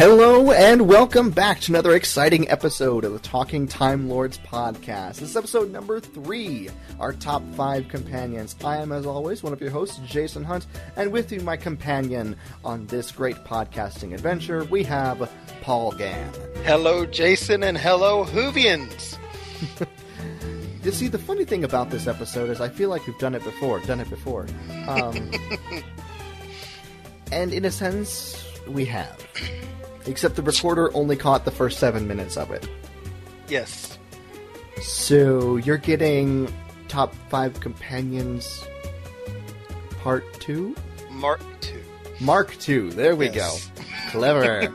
Hello and welcome back to another exciting episode of the Talking Time Lords podcast. This is episode number three, our top five companions. I am, as always, one of your hosts, Jason Hunt, and with you, my companion on this great podcasting adventure, we have Paul Gann. Hello, Jason, and hello, Whovians. You see, the funny thing about this episode is I feel like we've done it before, done it before. Um, and in a sense, we have. Except the recorder only caught the first seven minutes of it. Yes. So you're getting top five companions part two? Mark two. Mark two. There we Yes. go. Clever.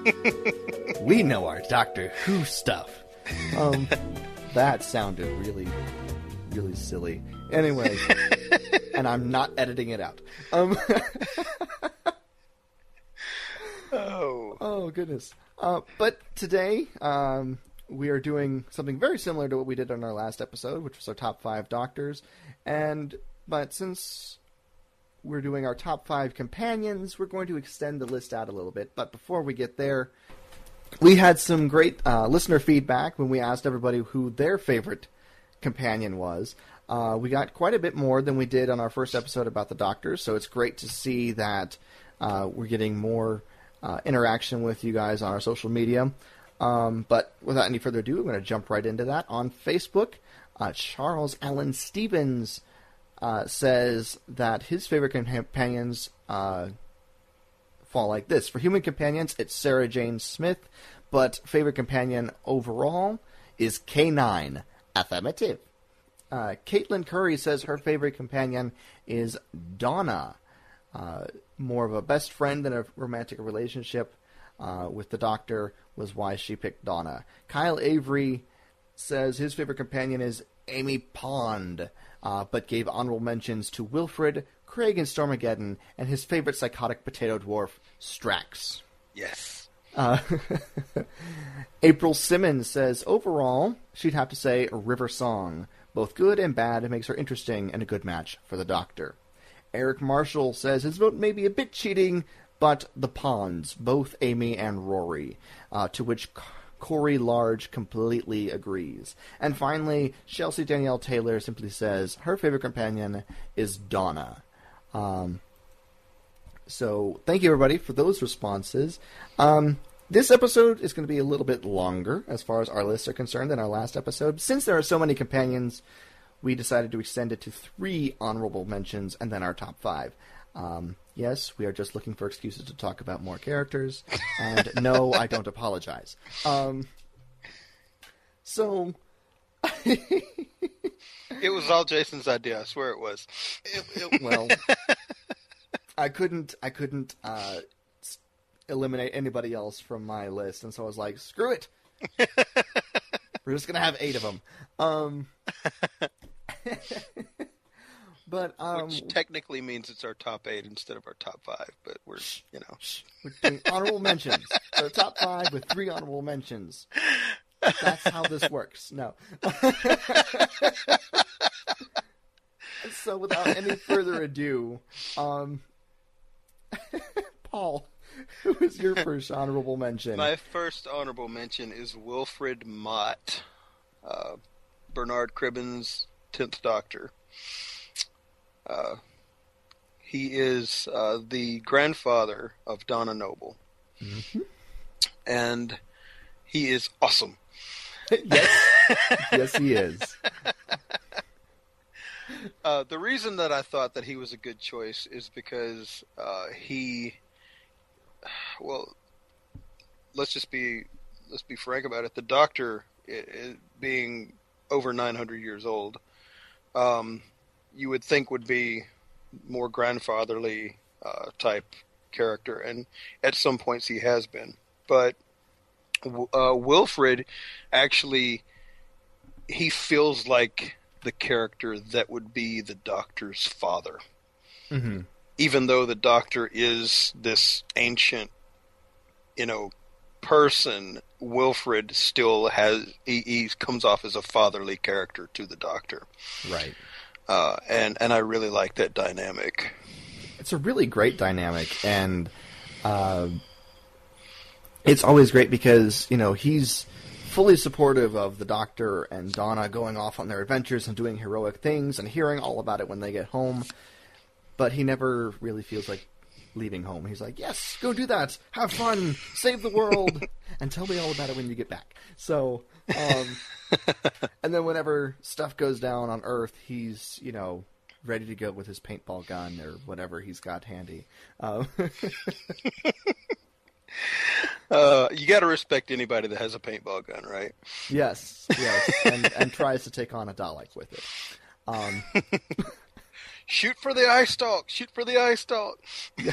we know our Doctor Who stuff. Um, that sounded really, really silly. Anyway, and I'm not editing it out. Um, Oh. Oh goodness! Uh, but today um, we are doing something very similar to what we did on our last episode, which was our top five doctors. And but since we're doing our top five companions, we're going to extend the list out a little bit. But before we get there, we had some great uh, listener feedback when we asked everybody who their favorite companion was. Uh, we got quite a bit more than we did on our first episode about the doctors, so it's great to see that uh, we're getting more uh, interaction with you guys on our social media. Um, but without any further ado, I'm going to jump right into that. On Facebook, uh, Charles Allen Stevens uh, says that his favorite companions uh, fall like this. For human companions, it's Sarah Jane Smith, but favorite companion overall is K9. Affirmative. Uh, Caitlin Curry says her favorite companion is Donna. Uh, more of a best friend than a romantic relationship uh, with the Doctor was why she picked Donna. Kyle Avery says his favorite companion is Amy Pond, uh, but gave honorable mentions to Wilfred, Craig in Stormageddon, and his favorite psychotic potato dwarf, Strax. Yes. Uh, April Simmons says overall, she'd have to say River Song. Both good and bad, it makes her interesting and a good match for the Doctor. Eric Marshall says his vote may be a bit cheating, but the Ponds, both Amy and Rory, uh, to which Corey Large completely agrees. And finally, Chelsea Danielle Taylor simply says her favorite companion is Donna. Um, so thank you everybody for those responses. Um, this episode is going to be a little bit longer as far as our lists are concerned than our last episode. Since there are so many companions, we decided to extend it to three honorable mentions and then our top five. Um, yes, we are just looking for excuses to talk about more characters, and no, I don't apologize. Um, so, It was all Jason's idea. I swear it was. it, it, well, I couldn't, I couldn't uh, eliminate anybody else from my list, and so I was like, screw it. We're just gonna have eight of them. Um, but um, Which technically means it's our top eight instead of our top five, but we're, you know. we're doing honorable mentions. So top five with three honorable mentions. That's how this works. No. so without any further ado, um, Paul, who is your first honorable mention? My first honorable mention is Wilfred Mott, uh, Bernard Cribbins' tenth Doctor. Uh, he is uh, the grandfather of Donna Noble, Mhm. and he is awesome. yes, yes, he is. Uh, the reason that I thought that he was a good choice is because uh, he, well, let's just be let's be frank about it. The Doctor, i i being over 900 years old, um, you would think would be more grandfatherly uh, type character, and at some points he has been. But uh, Wilfred actually he feels like the character that would be the Doctor's father, hmm even though the Doctor is this ancient, you know, person. Wilfred still has he, he comes off as a fatherly character to the Doctor, Right. uh, and and I really like that dynamic. It's a really great dynamic, and uh, it's always great because you know he's fully supportive of the Doctor and Donna going off on their adventures and doing heroic things and hearing all about it when they get home. But he never really feels like leaving home. He's like, "Yes, go do that. Have fun. Save the world, and tell me all about it when you get back." So, um, and then whenever stuff goes down on Earth, he's you know ready to go with his paintball gun or whatever he's got handy. Um, Uh, you got to respect anybody that has a paintball gun, right? yes, yes, and, and tries to take on a Dalek with it. Um, Shoot for the eye stalk. Shoot for the eye stalk.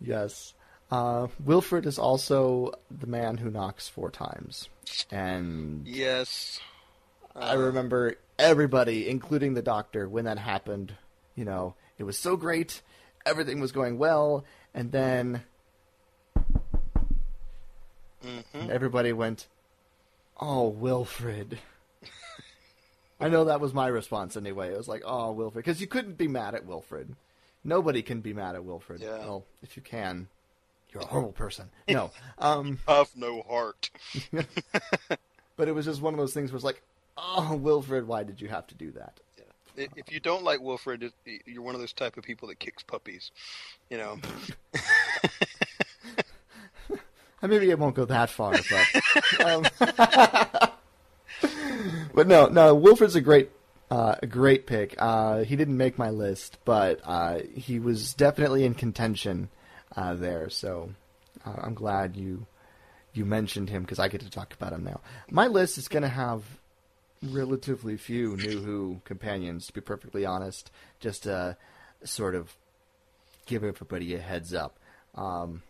yes. Uh, Wilfred is also the man who knocks four times, and Yes. I remember everybody, including the doctor, when that happened. You know, it was so great, everything was going well, and then hmm everybody went, "Oh, Wilfred." I know that was my response anyway. It was like, "Oh, Wilfred," because you couldn't be mad at Wilfred. Nobody can be mad at Wilfred. Yeah. Well, if you can, you're a horrible person. No, um, Have no heart. but it was just one of those things where it's like, "Oh, Wilfred, why did you have to do that?" I- If you don't like Wilfred, you're one of those type of people that kicks puppies. You know. Maybe it won't go that far, but um, but no, no. Wilfred's a great, uh, a great pick. Uh, he didn't make my list, but uh, he was definitely in contention uh, there. So uh, I'm glad you you mentioned him because I get to talk about him now. My list is going to have relatively few New Who companions, to be perfectly honest. Just to sort of give everybody a heads up. Um,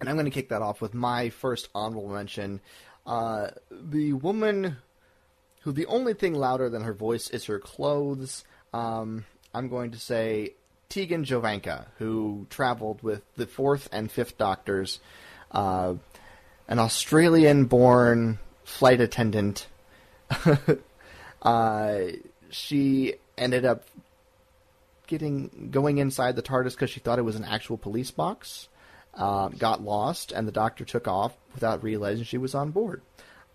and I'm going to kick that off with my first honorable mention. Uh, the woman who the only thing louder than her voice is her clothes. Um, I'm going to say Tegan Jovanka, who traveled with the fourth and fifth doctors, uh, an Australian born flight attendant. uh, she ended up getting going inside the TARDIS because she thought it was an actual police box uh, got lost, and the doctor took off without realizing she was on board.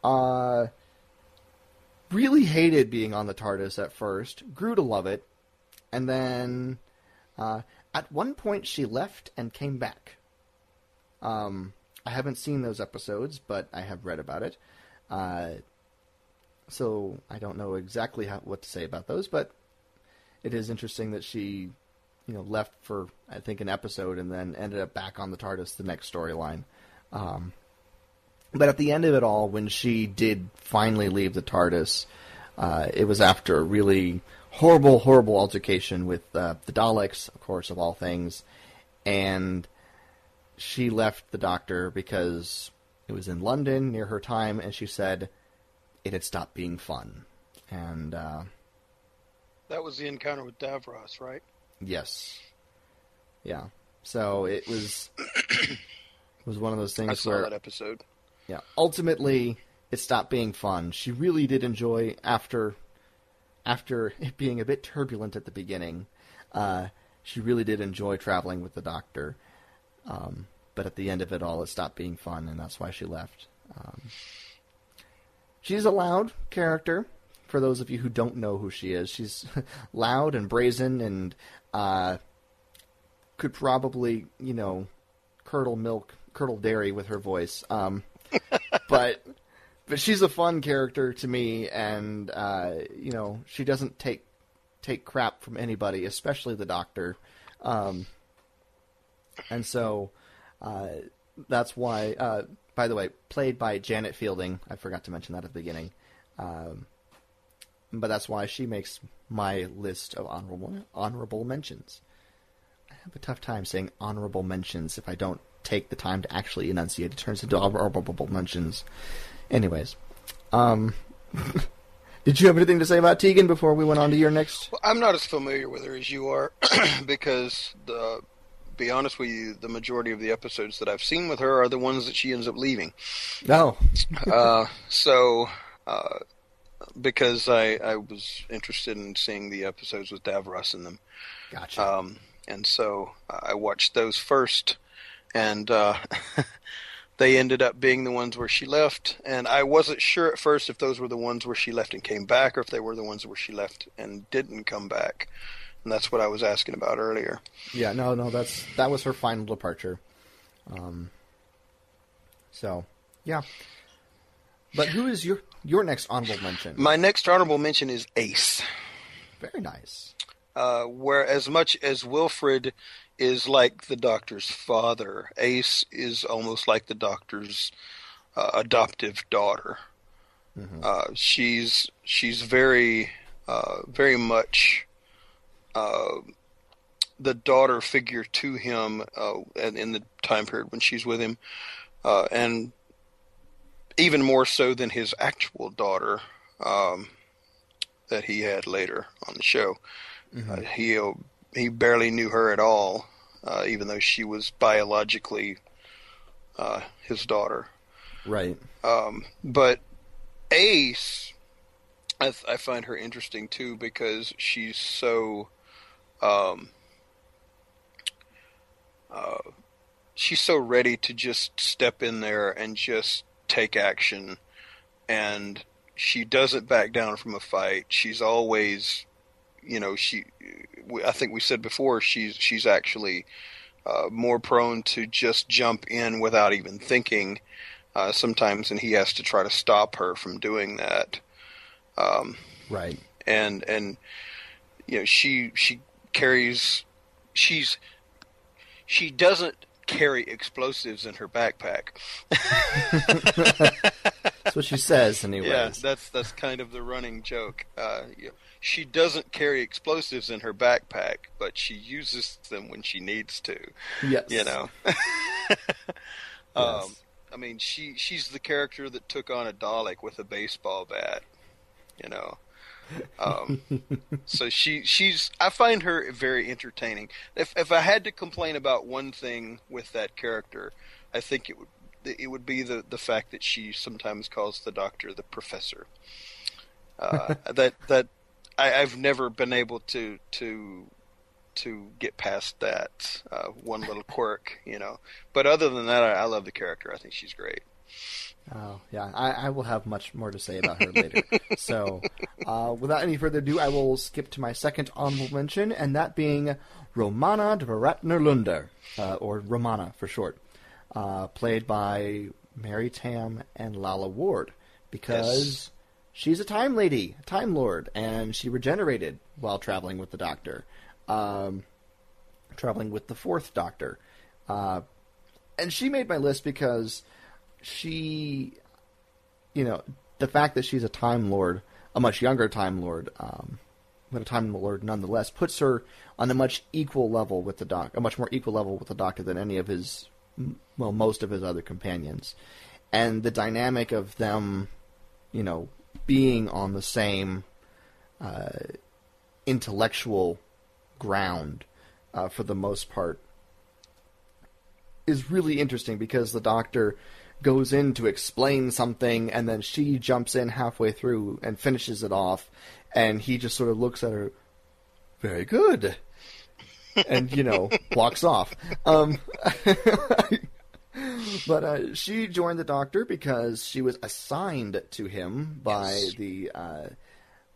Uh, really hated being on the TARDIS at first, grew to love it, and then uh, at one point she left and came back. Um, I haven't seen those episodes, but I have read about it. Uh, so I don't know exactly how, what to say about those, but it is interesting that she you know, left for I think an episode and then ended up back on the TARDIS the next storyline. Um, but at the end of it all, when she did finally leave the TARDIS, uh, it was after a really horrible, horrible altercation with uh, the Daleks, of course, of all things, and she left the Doctor because it was in London near her time, and she said it had stopped being fun, and. Uh, That was the encounter with Davros, right? Yes. Yeah. So it was it was one of those I things saw where that episode. Yeah, ultimately it stopped being fun. She really did enjoy after after it being a bit turbulent at the beginning. Uh, she really did enjoy traveling with the Doctor. Um, but at the end of it all, it stopped being fun, and that's why she left. Um, she's a loud character. For those of you who don't know who she is, she's loud and brazen, and uh, could probably, you know, curdle milk, curdle dairy with her voice. Um, but but she's a fun character to me, and uh, you know, she doesn't take take crap from anybody, especially the Doctor. Um, and so uh, that's why. Uh, by the way, played by Janet Fielding. I forgot to mention that at the beginning. Um, but that's why she makes my list of honorable honorable mentions. I have a tough time saying honorable mentions if I don't take the time to actually enunciate. It turns into honorable mentions. Anyways, um, did you have anything to say about Tegan before we went on to your next? Well, I'm not as familiar with her as you are because the be honest with you, the majority of the episodes that I've seen with her are the ones that she ends up leaving. No. uh, so, uh, because I, I was interested in seeing the episodes with Davros in them. Gotcha. Um, and so I watched those first, and uh, they ended up being the ones where she left. And I wasn't sure at first if those were the ones where she left and came back, or if they were the ones where she left and didn't come back. And that's what I was asking about earlier. Yeah, no, no, that's that was her final departure. Um, so, yeah. But who is your your next honorable mention? My next honorable mention is Ace. Very nice. Uh, where as much as Wilfred is like the Doctor's father, Ace is almost like the Doctor's uh, adoptive daughter. Mhm. Uh, she's she's very uh, very much uh, the daughter figure to him uh, in in the time period when she's with him, uh, and even more so than his actual daughter um, that he had later on the show. Uh, he he barely knew her at all, uh, even though she was biologically uh, his daughter. Right. Um, but Ace, I, th- I find her interesting too because she's so, um, uh, she's so ready to just step in there and just take action, and she doesn't back down from a fight. She's always, you know, she. I think we said before she's she's actually uh, more prone to just jump in without even thinking uh, sometimes, and he has to try to stop her from doing that. Um, Right. and and you know she she carries she's she doesn't carry explosives in her backpack. That's what she says, anyway. Yeah, that's that's kind of the running joke. Uh, you know, she doesn't carry explosives in her backpack, but she uses them when she needs to. yes. You know. um, I mean, she she's the character that took on a Dalek with a baseball bat. You know. Um, so she she's I find her very entertaining. If if I had to complain about one thing with that character, I think it would it would be the the fact that she sometimes calls the doctor the professor. Uh, that that I, I've never been able to to to get past that uh, one little quirk, you know. But other than that, I, I love the character. I think she's great. Oh, yeah. I, I will have much more to say about her later. So, uh, without any further ado, I will skip to my second honorable mention, and that being Romanadvoratrelundar, uh, or Romana for short, uh, played by Mary Tamm and Lalla Ward, because Yes. She's a time lady, a time lord, and she regenerated while traveling with the Doctor, um, traveling with the Fourth Doctor. Uh, and she made my list because she, you know, the fact that she's a Time Lord, a much younger Time Lord, um, but a Time Lord nonetheless, puts her on a much equal level with the Doc, a much more equal level with the Doctor than any of his, well, most of his other companions, and the dynamic of them, you know, being on the same uh, intellectual ground uh, for the most part is really interesting because the doctor goes in to explain something and then she jumps in halfway through and finishes it off and he just sort of looks at her very good and you know walks off. Um, but uh, she joined the Doctor because she was assigned to him by Yes. the uh,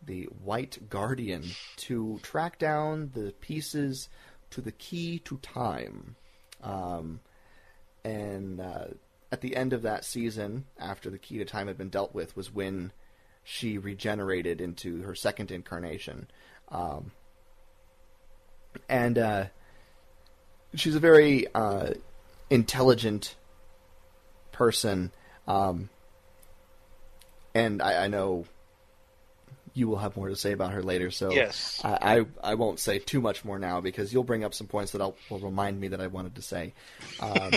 the White Guardian to track down the pieces to the key to time. Um, and uh, at the end of that season, after the key to time had been dealt with, was when she regenerated into her second incarnation. Um, and uh, she's a very uh, intelligent person. Um, and I, I know you will have more to say about her later, so Yes. I, I, I won't say too much more now because you'll bring up some points that I'll, will remind me that I wanted to say. Um,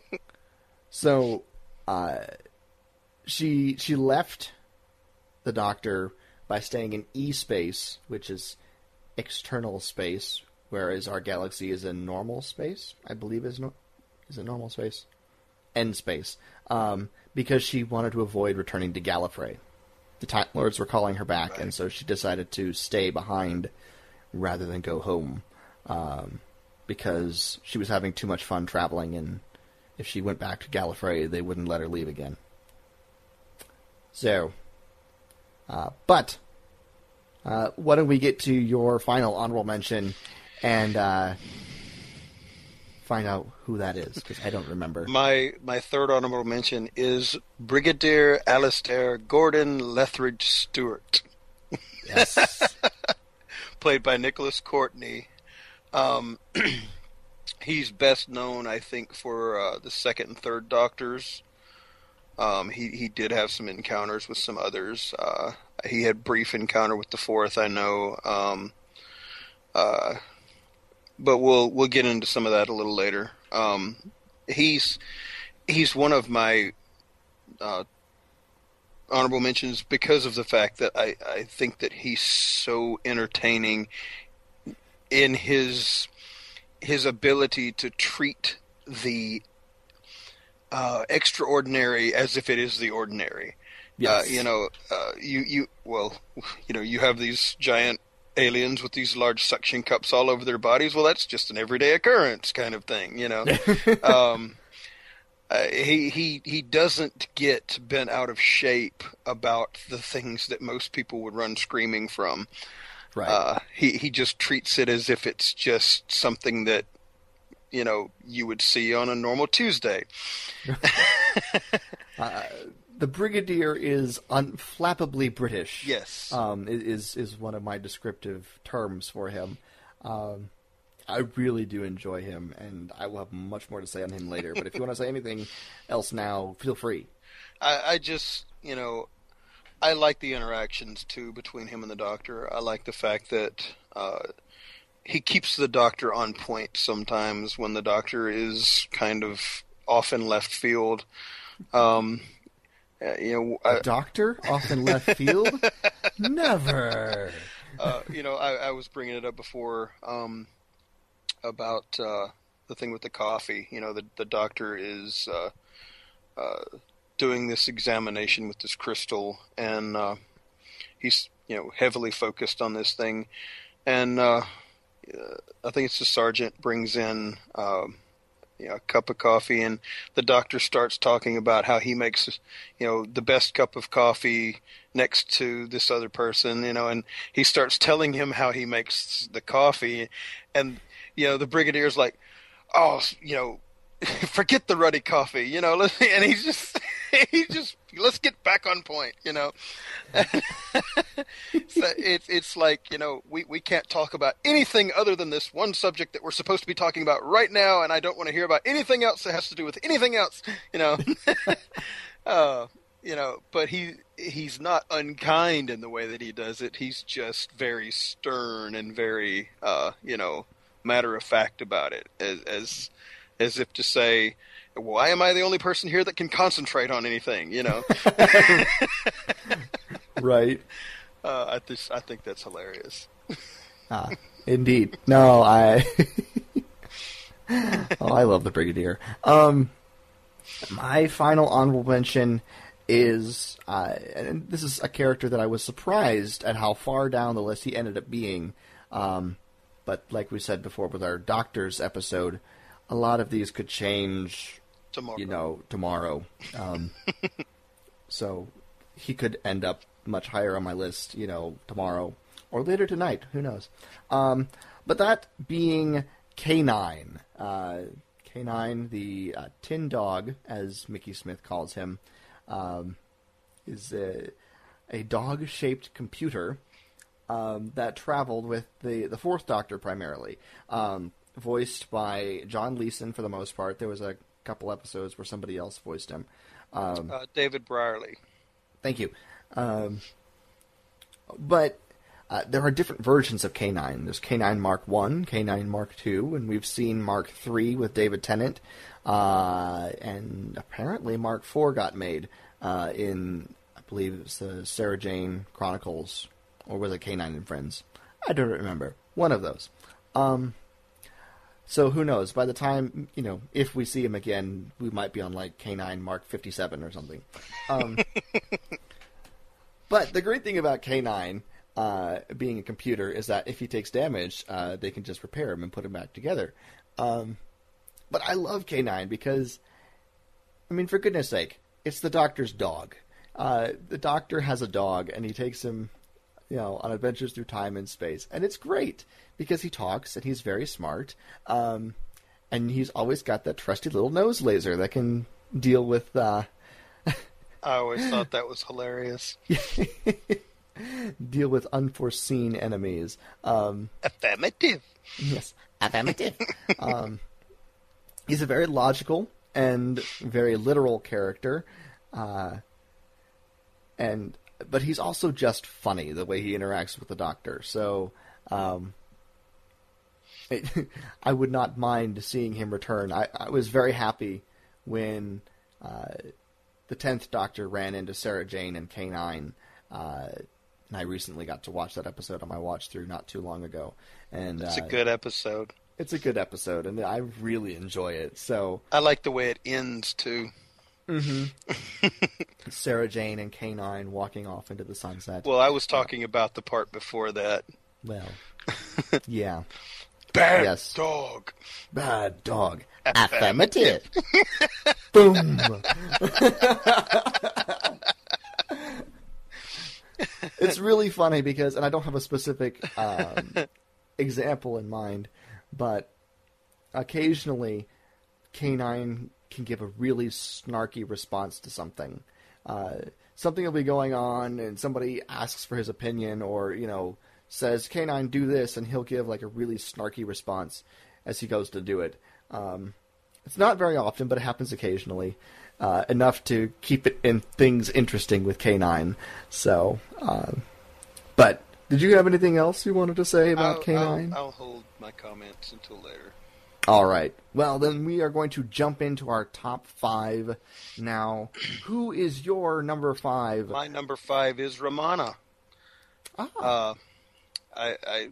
so, uh, she she left the Doctor by staying in E space, which is external space, whereas our galaxy is in normal space. I believe is no, is it normal space? N-space, um, because she wanted to avoid returning to Gallifrey. The Time Lords were calling her back, and so she decided to stay behind rather than go home, um, because she was having too much fun traveling, and if she went back to Gallifrey, they wouldn't let her leave again. So, uh, but uh, why don't we get to your final honorable mention and uh, find out who that is because I don't remember. My my third honorable mention is Brigadier Alistair Gordon Lethbridge Stewart, Yes. played by Nicholas Courtney. Um, he's best known, I think, for uh, the second and third Doctors. Um, he he did have some encounters with some others. Uh, he had brief encounter with the fourth, I know. Um, uh, but we'll we'll get into some of that a little later. Um, he's he's one of my uh, honorable mentions because of the fact that I, I think that he's so entertaining in his his ability to treat the uh, extraordinary as if it is the ordinary. yes. Uh, you know, uh, you you well, you know, you have these giant aliens with these large suction cups all over their bodies. Well, that's just an everyday occurrence kind of thing. You know, um, uh, he he he doesn't get bent out of shape about the things that most people would run screaming from. right. Uh, he he just treats it as if it's just something that you know you would see on a normal Tuesday. Uh, the Brigadier is unflappably British. Yes. um, is is one of my descriptive terms for him. Um, I really do enjoy him, and I will have much more to say on him later. But if you want to say anything else now, feel free. I, I just, you know, I like the interactions too between him and the doctor. I like the fact that uh, he keeps the doctor on point sometimes when the doctor is kind of off in left field. Um, uh, you know, A doctor off in left field? Never. uh, you know, I, I was bringing it up before um, about uh, the thing with the coffee. You know, the the doctor is uh, uh, doing this examination with this crystal, and uh, he's you know heavily focused on this thing, and I think it's the sergeant brings in. Um, you know, a cup of coffee, and the doctor starts talking about how he makes, you know, the best cup of coffee next to this other person, you know, and he starts telling him how he makes the coffee, and you know, the brigadier's like, oh, you know, forget the ruddy coffee, you know, and he's just, he just, let's get back on point, you know. so it's it's like you know we we can't talk about anything other than this one subject that we're supposed to be talking about right now, and I don't want to hear about anything else that has to do with anything else, you know. uh, you know, but he he's not unkind in the way that he does it. He's just very stern and very uh, you know matter of fact about it, as as as if to say. Why am I the only person here that can concentrate on anything? You know, right. uh, I just I think that's hilarious. Ah, indeed. No, I. oh, I love the Brigadier. Um, my final honorable mention is, uh, and this is a character that I was surprised at how far down the list he ended up being. Um, but like we said before with our doctors episode, a lot of these could change tomorrow. you know, tomorrow. Um, so he could end up much higher on my list, you know, tomorrow or later tonight. Who knows? Um, but that being K9, uh, K9, the uh, tin dog, as Mickey Smith calls him, um, is a, a dog shaped computer um, that traveled with the, the Fourth Doctor primarily. Um, voiced by John Leeson for the most part. There was a couple episodes where somebody else voiced him. Um, Uh, David Brierley. Thank you. Um, but uh, there are different versions of K9. There's K9 Mark One, K9 Mark Two, and we've seen Mark Three with David Tennant, uh, and apparently Mark Four got made uh, in, I believe it's the Sarah Jane Chronicles, or was it K9 and Friends? I don't remember. One of those. Um, so who knows? By the time you know, if we see him again, we might be on like K9 Mark 57 or something. Um, but the great thing about K9 uh, being a computer is that if he takes damage, uh, they can just repair him and put him back together. Um, but I love K9 because, I mean, for goodness sake, it's the doctor's dog. Uh, the doctor has a dog, and he takes him, you know, on adventures through time and space, and it's great because he talks and he's very smart, um, and he's always got that trusty little nose laser that can deal with. Uh, I always thought that was hilarious. deal with unforeseen enemies. Um, Affirmative. yes, affirmative. um, he's a very logical and very literal character, uh, and but he's also just funny the way he interacts with the Doctor. So. Um, it, I would not mind seeing him return. I, I was very happy when uh, the tenth Doctor ran into Sarah Jane and K nine. Uh, and I recently got to watch that episode on my watch through not too long ago, and It's uh, a good episode. it's a good episode, and I really enjoy it. So I like the way it ends too. Sarah Jane and K nine walking off into the sunset. Well, I was talking about the part before that. Well, yeah, Bad Yes. dog. bad dog. Affirmative. Boom. it's really funny because, and I don't have a specific um, example in mind, but occasionally K9 can give a really snarky response to something. Uh, something will be going on, and somebody asks for his opinion, or you know, says K9 do this, and he'll give like a really snarky response as he goes to do it. Um, it's not very often, but it happens occasionally. Uh, enough to keep it in things interesting with K9. So, um, but did you have anything else you wanted to say about I'll, K9? I'll, I'll hold my comments until later. All right. Well, then we are going to jump into our top five now. Who is your number five? My number five is Romana. Ah, Uh, I, I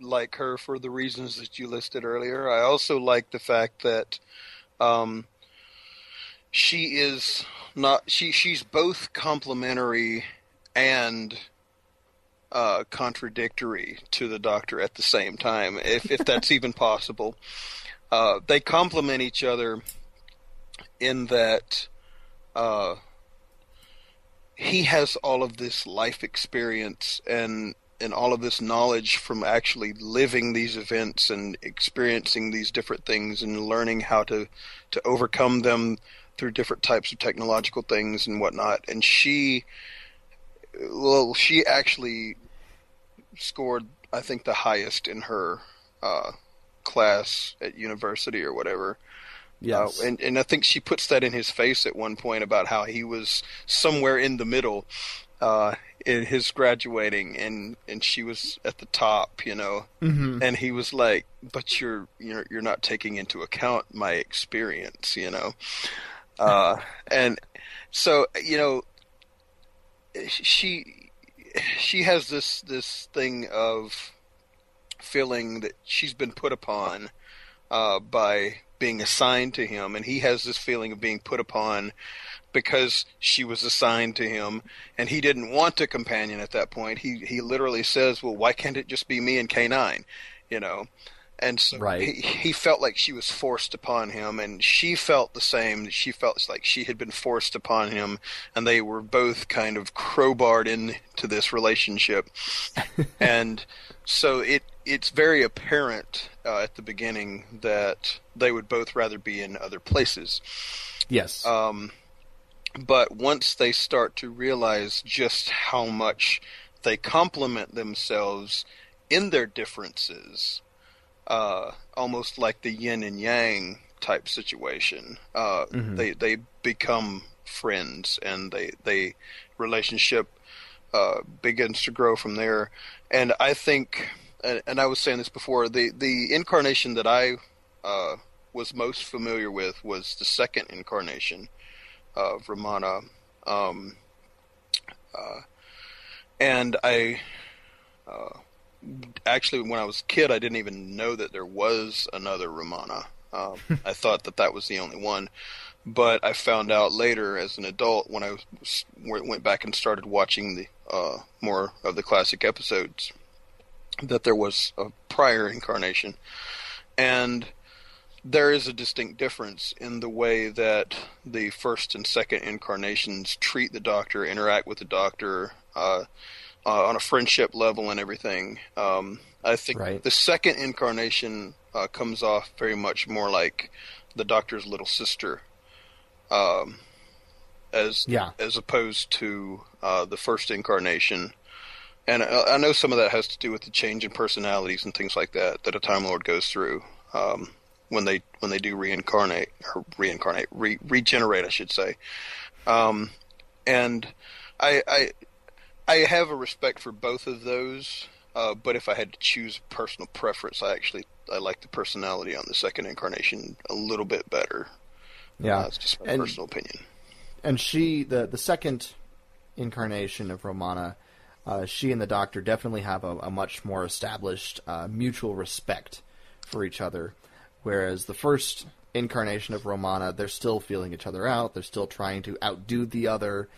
like her for the reasons that you listed earlier. I also like the fact that um, she is not she she's both complimentary and uh, contradictory to the Doctor at the same time, if if that's even possible. Uh, they complement each other in that. Uh, he has all of this life experience and and all of this knowledge from actually living these events and experiencing these different things and learning how to to overcome them through different types of technological things and whatnot. And she, well, she actually scored, I think, the highest in her uh, class at university or whatever. yes. Uh, and and I think she puts that in his face at one point about how he was somewhere in the middle uh, in his graduating, and and she was at the top, you know. Mhm. And he was like, "But you're you're you're not taking into account my experience, you know." Uh, and so you know, she she has this this thing of feeling that she's been put upon uh, by being assigned to him, and he has this feeling of being put upon because she was assigned to him, and he didn't want a companion at that point. He he literally says, "Well, why can't it just be me and K9?" you know. And so Right. he, he felt like she was forced upon him, and she felt the same. She felt like she had been forced upon him, and they were both kind of crowbarred into this relationship. and so it it's very apparent uh, at the beginning that they would both rather be in other places. Yes. Um, but once they start to realize just how much they complement themselves in their differences, uh, almost like the yin and yang type situation, uh, Mhm. they they become friends, and they they relationship uh, begins to grow from there. And I think, and, and I was saying this before, the the incarnation that I uh, was most familiar with was the second incarnation of Romana. Um, uh, and I uh, actually, when I was a kid, I didn't even know that there was another Romana. Um, I thought that that was the only one, but I found out later as an adult when I was, went back and started watching the uh, more of the classic episodes that there was a prior incarnation, and there is a distinct difference in the way that the first and second incarnations treat the doctor, interact with the doctor uh, uh, on a friendship level, and everything. Um, I think Right. the second incarnation uh, comes off very much more like the doctor's little sister, um, as Yeah. as opposed to uh, the first incarnation. And I, I know some of that has to do with the change in personalities and things like that that a Time Lord goes through um, when they when they do reincarnate or reincarnate re, regenerate, I should say. Um, and I, I I have a respect for both of those, uh, but if I had to choose personal preference, I actually I like the personality on the second incarnation a little bit better. yeah. Uh, just my And- personal opinion. and she the the second incarnation of Romana, uh, she and the Doctor definitely have a, a much more established uh, mutual respect for each other, whereas the first incarnation of Romana, they're still feeling each other out. They're still trying to outdo the other,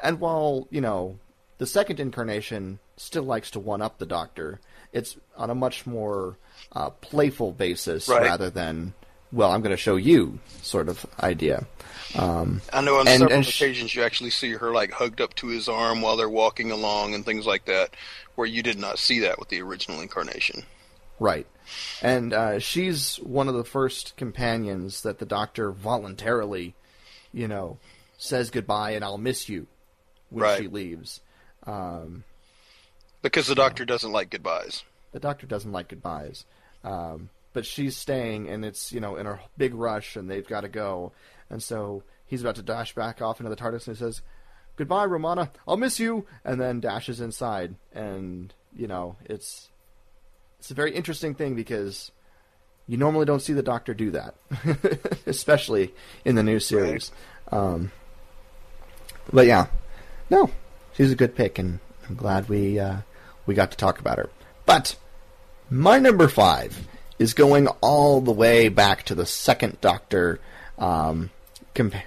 and while you know the second incarnation still likes to one up the Doctor, it's on a much more uh, playful basis Right. rather than well, I'm going to show you sort of idea. Um, I know on And- several and sh- occasions you actually see her like hugged up to his arm while they're walking along and things like that, where you did not see that with the original incarnation. Right. And uh, she's one of the first companions that the doctor voluntarily, you know, says goodbye and I'll miss you when Right. she leaves. Um, Because the doctor doesn't like goodbyes. the doctor doesn't like goodbyes. Um, but she's staying and it's, you know, in a big rush and they've got to go. And so he's about to dash back off into the TARDIS and he says, Goodbye, Romana. I'll miss you. And then dashes inside. And, you know, it's it's a very interesting thing because you normally don't see the Doctor do that, especially in the new series. Um, but yeah, no, she's a good pick, and I'm glad we uh, we got to talk about her. But my number five is going all the way back to the second Doctor, um,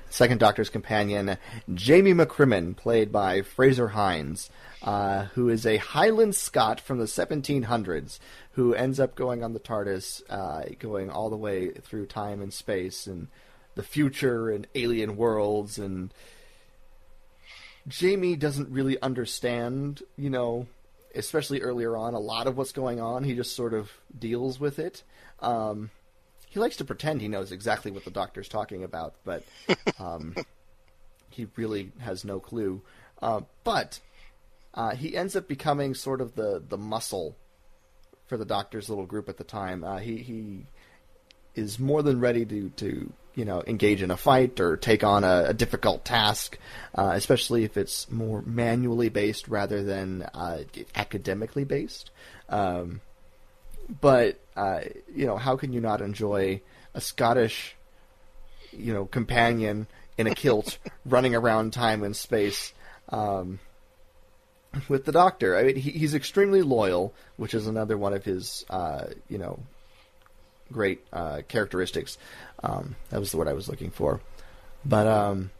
second Doctor's companion, Jamie McCrimmon, played by Frazer Hines, uh, who is a Highland Scot from the 1700s, who ends up going on the TARDIS, uh, going all the way through time and space and the future and alien worlds and Jamie doesn't really understand, you know, especially earlier on, a lot of what's going on. He just sort of deals with it. Um, he likes to pretend he knows exactly what the doctor's talking about, but um, he really has no clue. Uh, but uh, he ends up becoming sort of the, the muscle for the doctor's little group at the time. Uh, he he is more than ready to, to you know engage in a fight or take on a, a difficult task, uh, especially if it's more manually based rather than uh, academically based. Um, but uh, you know, how can you not enjoy a Scottish, you know, companion in a kilt running around time and space? Um, with the Doctor, I mean, he, he's extremely loyal, which is another one of his, uh, you know, great uh, characteristics. Um, that was the word I was looking for. But um,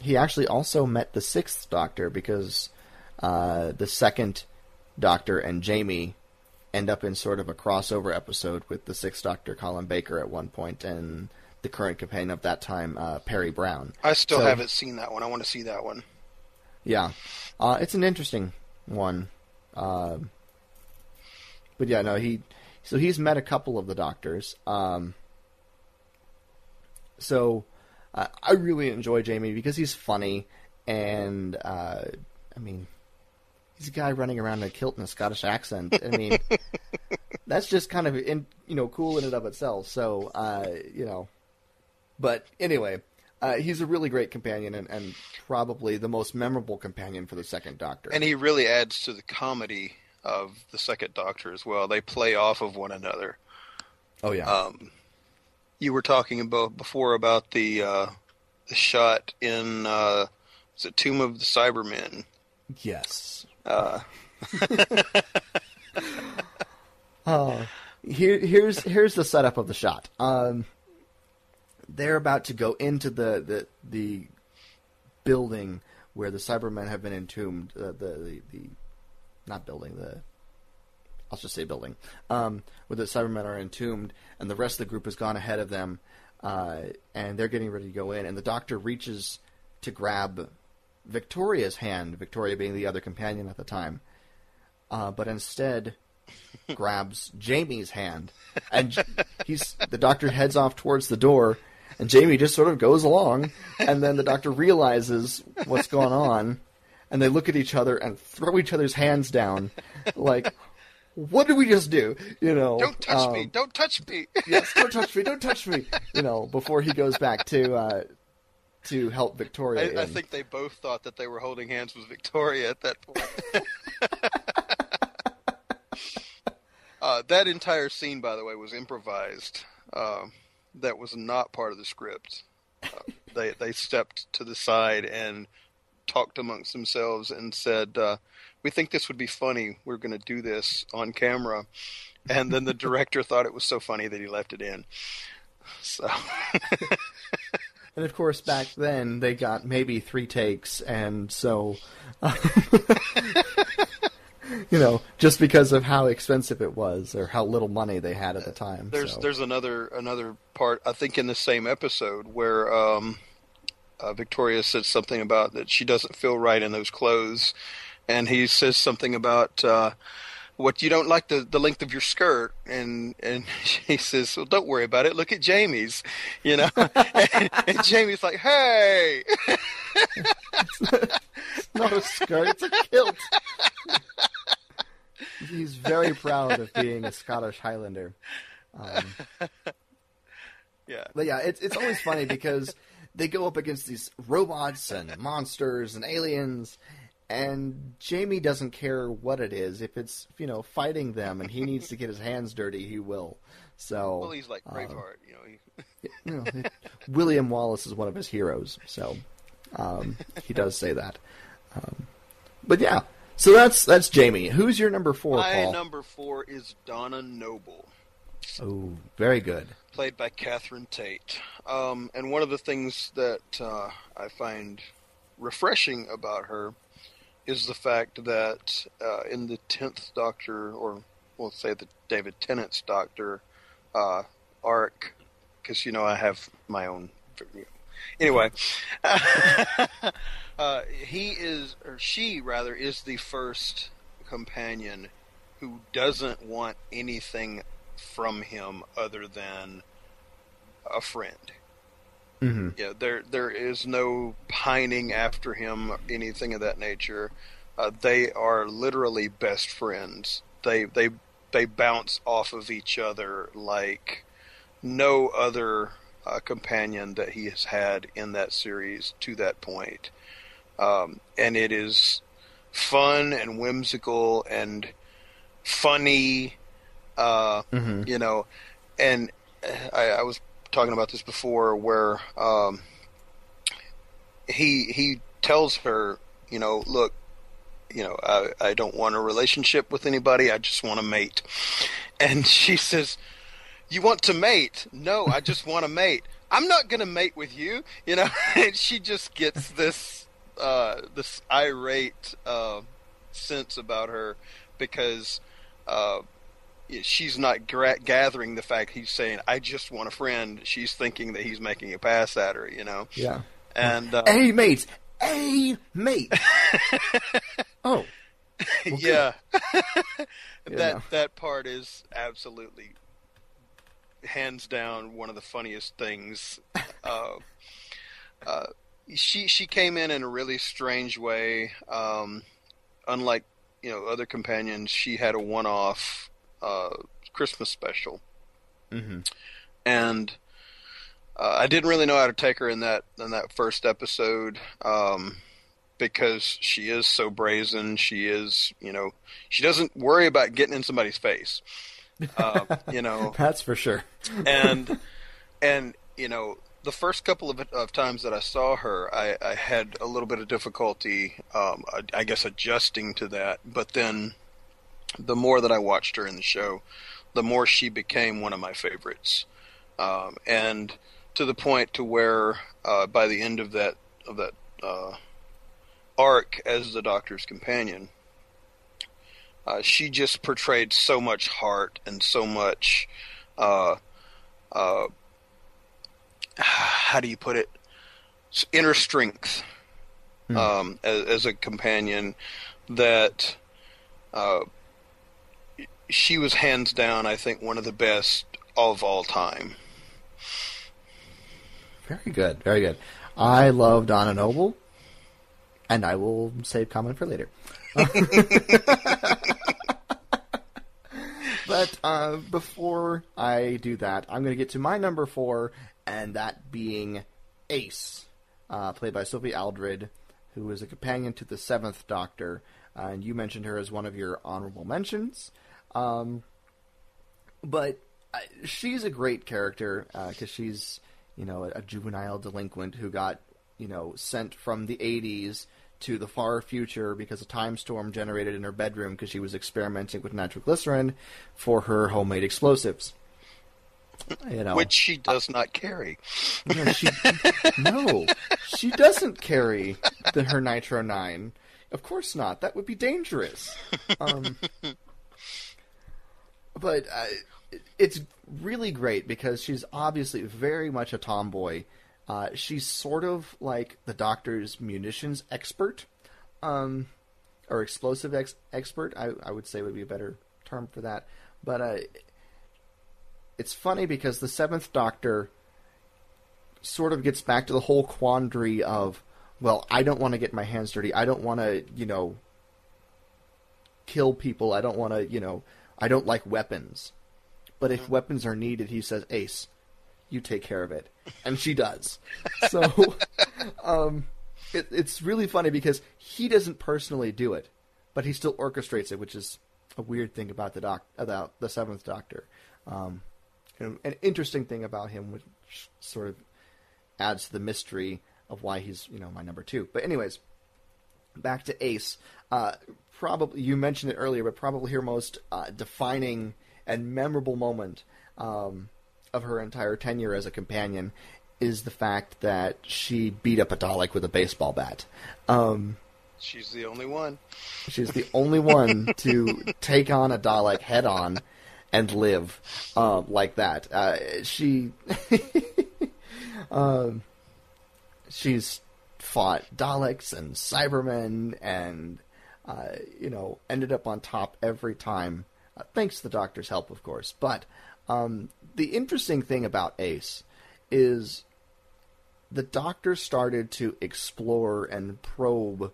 he actually also met the sixth Doctor because uh, the second Doctor and Jamie end up in sort of a crossover episode with the Sixth Doctor, Colin Baker, at one point, and the current companion of that time, uh, Peri Brown. I still So- haven't seen that one. I want to see that one. Yeah, uh, it's an interesting one. Um but yeah, no, he so he's met a couple of the doctors. Um, so uh, I really enjoy Jamie because he's funny, and uh, I mean, he's a guy running around in a kilt and a Scottish accent. I mean, that's just kind of in, you know cool in and of itself. So uh, you know, but anyway. Uh, he's a really great companion and, and probably the most memorable companion for the second Doctor. And he really adds to the comedy of the second Doctor as well. They play off of one another. oh yeah, Um, you were talking about before about the uh, the shot in uh, it Tomb of the Cybermen. yes. Uh, Oh, here, here's here's the setup of the shot. Um, they're about to go into the the, the building where the Cybermen have been entombed. Uh, the, the the not building the. I'll just say building. Um, where the Cybermen are entombed, and the rest of the group has gone ahead of them, uh, and they're getting ready to go in. And the Doctor reaches to grab Victoria's hand, Victoria being the other companion at the time, uh, but instead grabs Jamie's hand, and he's the doctor heads off towards the door, and Jamie just sort of goes along, and then the doctor realizes what's going on, and they look at each other and throw each other's hands down, like, "What did we just do?" You know, don't touch me! um, Don't touch me! yes, don't touch me, don't touch me. You know, before he goes back to uh, to help Victoria. I, I think they both thought that they were holding hands with Victoria at that point. uh, that entire scene, by the way, was improvised. Um, that was not part of the script. Uh, they they stepped to the side and talked amongst themselves and said, uh, "We think this would be funny. We're going to do this on camera." And then the director thought it was so funny that he left it in. So And of course, back then they got maybe three takes, and so, you know, just because of how expensive it was or how little money they had at the time. There's so. there's another another part I think in the same episode where um, uh, Victoria says something about that she doesn't feel right in those clothes, and he says something about uh, what you don't like the, the length of your skirt, and and she says, well, don't worry about it. Look at Jamie's, you know, and, and Jamie's like, hey, it's not a skirt; it's a kilt. He's very proud of being a Scottish Highlander. Um, yeah, But yeah, it's it's always funny because they go up against these robots and monsters and aliens, and Jamie doesn't care what it is. If it's you know fighting them and he needs to get his hands dirty, he will. So well, he's like uh, Braveheart, you know. He, you know, William Wallace is one of his heroes, so um, he does say that. Um, but yeah, so that's that's Jamie. Who's your number four, my Paul? number four is Donna Noble. Oh, very good. played by Catherine Tate. Um, and one of the things that uh, I find refreshing about her is the fact that uh, in the tenth Doctor, or we'll say the David Tennant's Doctor uh, arc, because you know I have my own. Anyway, uh, he is, or she rather, is the first companion who doesn't want anything from him other than a friend. hmm Yeah, there there is no pining after him, anything of that nature. Uh, they are literally best friends. They they they bounce off of each other like no other uh, companion that he has had in that series to that point. Um, and it is fun and whimsical and funny. Uh, hmm you know, and I, I was talking about this before, where um, he he tells her, you know, look, you know, I, I don't want a relationship with anybody. I just want a mate, and she says, "You want to mate? No, I just want a mate. I'm not going to mate with you." You know, and she just gets this uh, this irate uh, sense about her because. Uh, she's not gra- gathering the fact he's saying, "I just want a friend." She's thinking that he's making a pass at her, you know. Yeah. And uh, Hey, mate. Hey, mate. oh. Well, yeah, Yeah, that no. that part is absolutely hands down one of the funniest things. uh, uh, she she came in in a really strange way. Um, unlike you know other companions, she had a one off uh, Christmas special, Mm-hmm. and uh, I didn't really know how to take her in that in that first episode. Um, because she is so brazen, she is, you know, she doesn't worry about getting in somebody's face. Uh, you know, That's for sure. and and you know the first couple of, of times that I saw her, I, I had a little bit of difficulty, um, I, I guess, adjusting to that. But then, the more that I watched her in the show, the more she became one of my favorites, um, and to the point to where uh, by the end of that of that uh, arc as the Doctor's companion, uh, she just portrayed so much heart and so much uh, uh, how do you put it inner strength Hmm. um, as, as a companion that uh, she was hands down I think one of the best of all time Very good. Very good. I love Donna Noble, and I will save comment for later. but uh, before I do that, I'm going to get to my number four, and that being Ace, uh, played by Sophie Aldred, who is a companion to the Seventh Doctor. Uh, and you mentioned her as one of your honorable mentions. Um, but uh, she's a great character because she's you know a, juvenile delinquent who got you know sent from the 80s to the far future because a time storm generated in her bedroom because she was experimenting with nitroglycerin for her homemade explosives. You know, which she does not carry yeah, she, no, she doesn't carry the her Nitro Nine. Of course not. That would be dangerous. Um, but uh, it's really great because she's obviously very much a tomboy. Uh, she's sort of like the Doctor's munitions expert, um, or explosive ex- expert. I, I would say would be a better term for that. But uh, it's funny because the Seventh Doctor sort of gets back to the whole quandary of, well, I don't want to get my hands dirty. I don't want to, you know, kill people. I don't want to, you know, I don't like weapons. But if weapons are needed, he says, Ace, you take care of it. And she does. So, um, it, it's really funny because he doesn't personally do it, but he still orchestrates it, which is a weird thing about the doc about the Seventh Doctor. Um, and an interesting thing about him, which sort of adds to the mystery of why he's you know my number two. But anyways, back to Ace. Uh, probably you mentioned it earlier, but probably her most uh, defining and memorable moment um, of her entire tenure as a companion is the fact that she beat up a Dalek with a baseball bat. Um, she's the only one She's the only one to take on a Dalek head on and live uh, like that. Uh, she, um, she's fought Daleks and Cybermen, and uh, you know, ended up on top every time, uh, thanks to the Doctor's help, of course. But um, the interesting thing about Ace is the Doctor started to explore and probe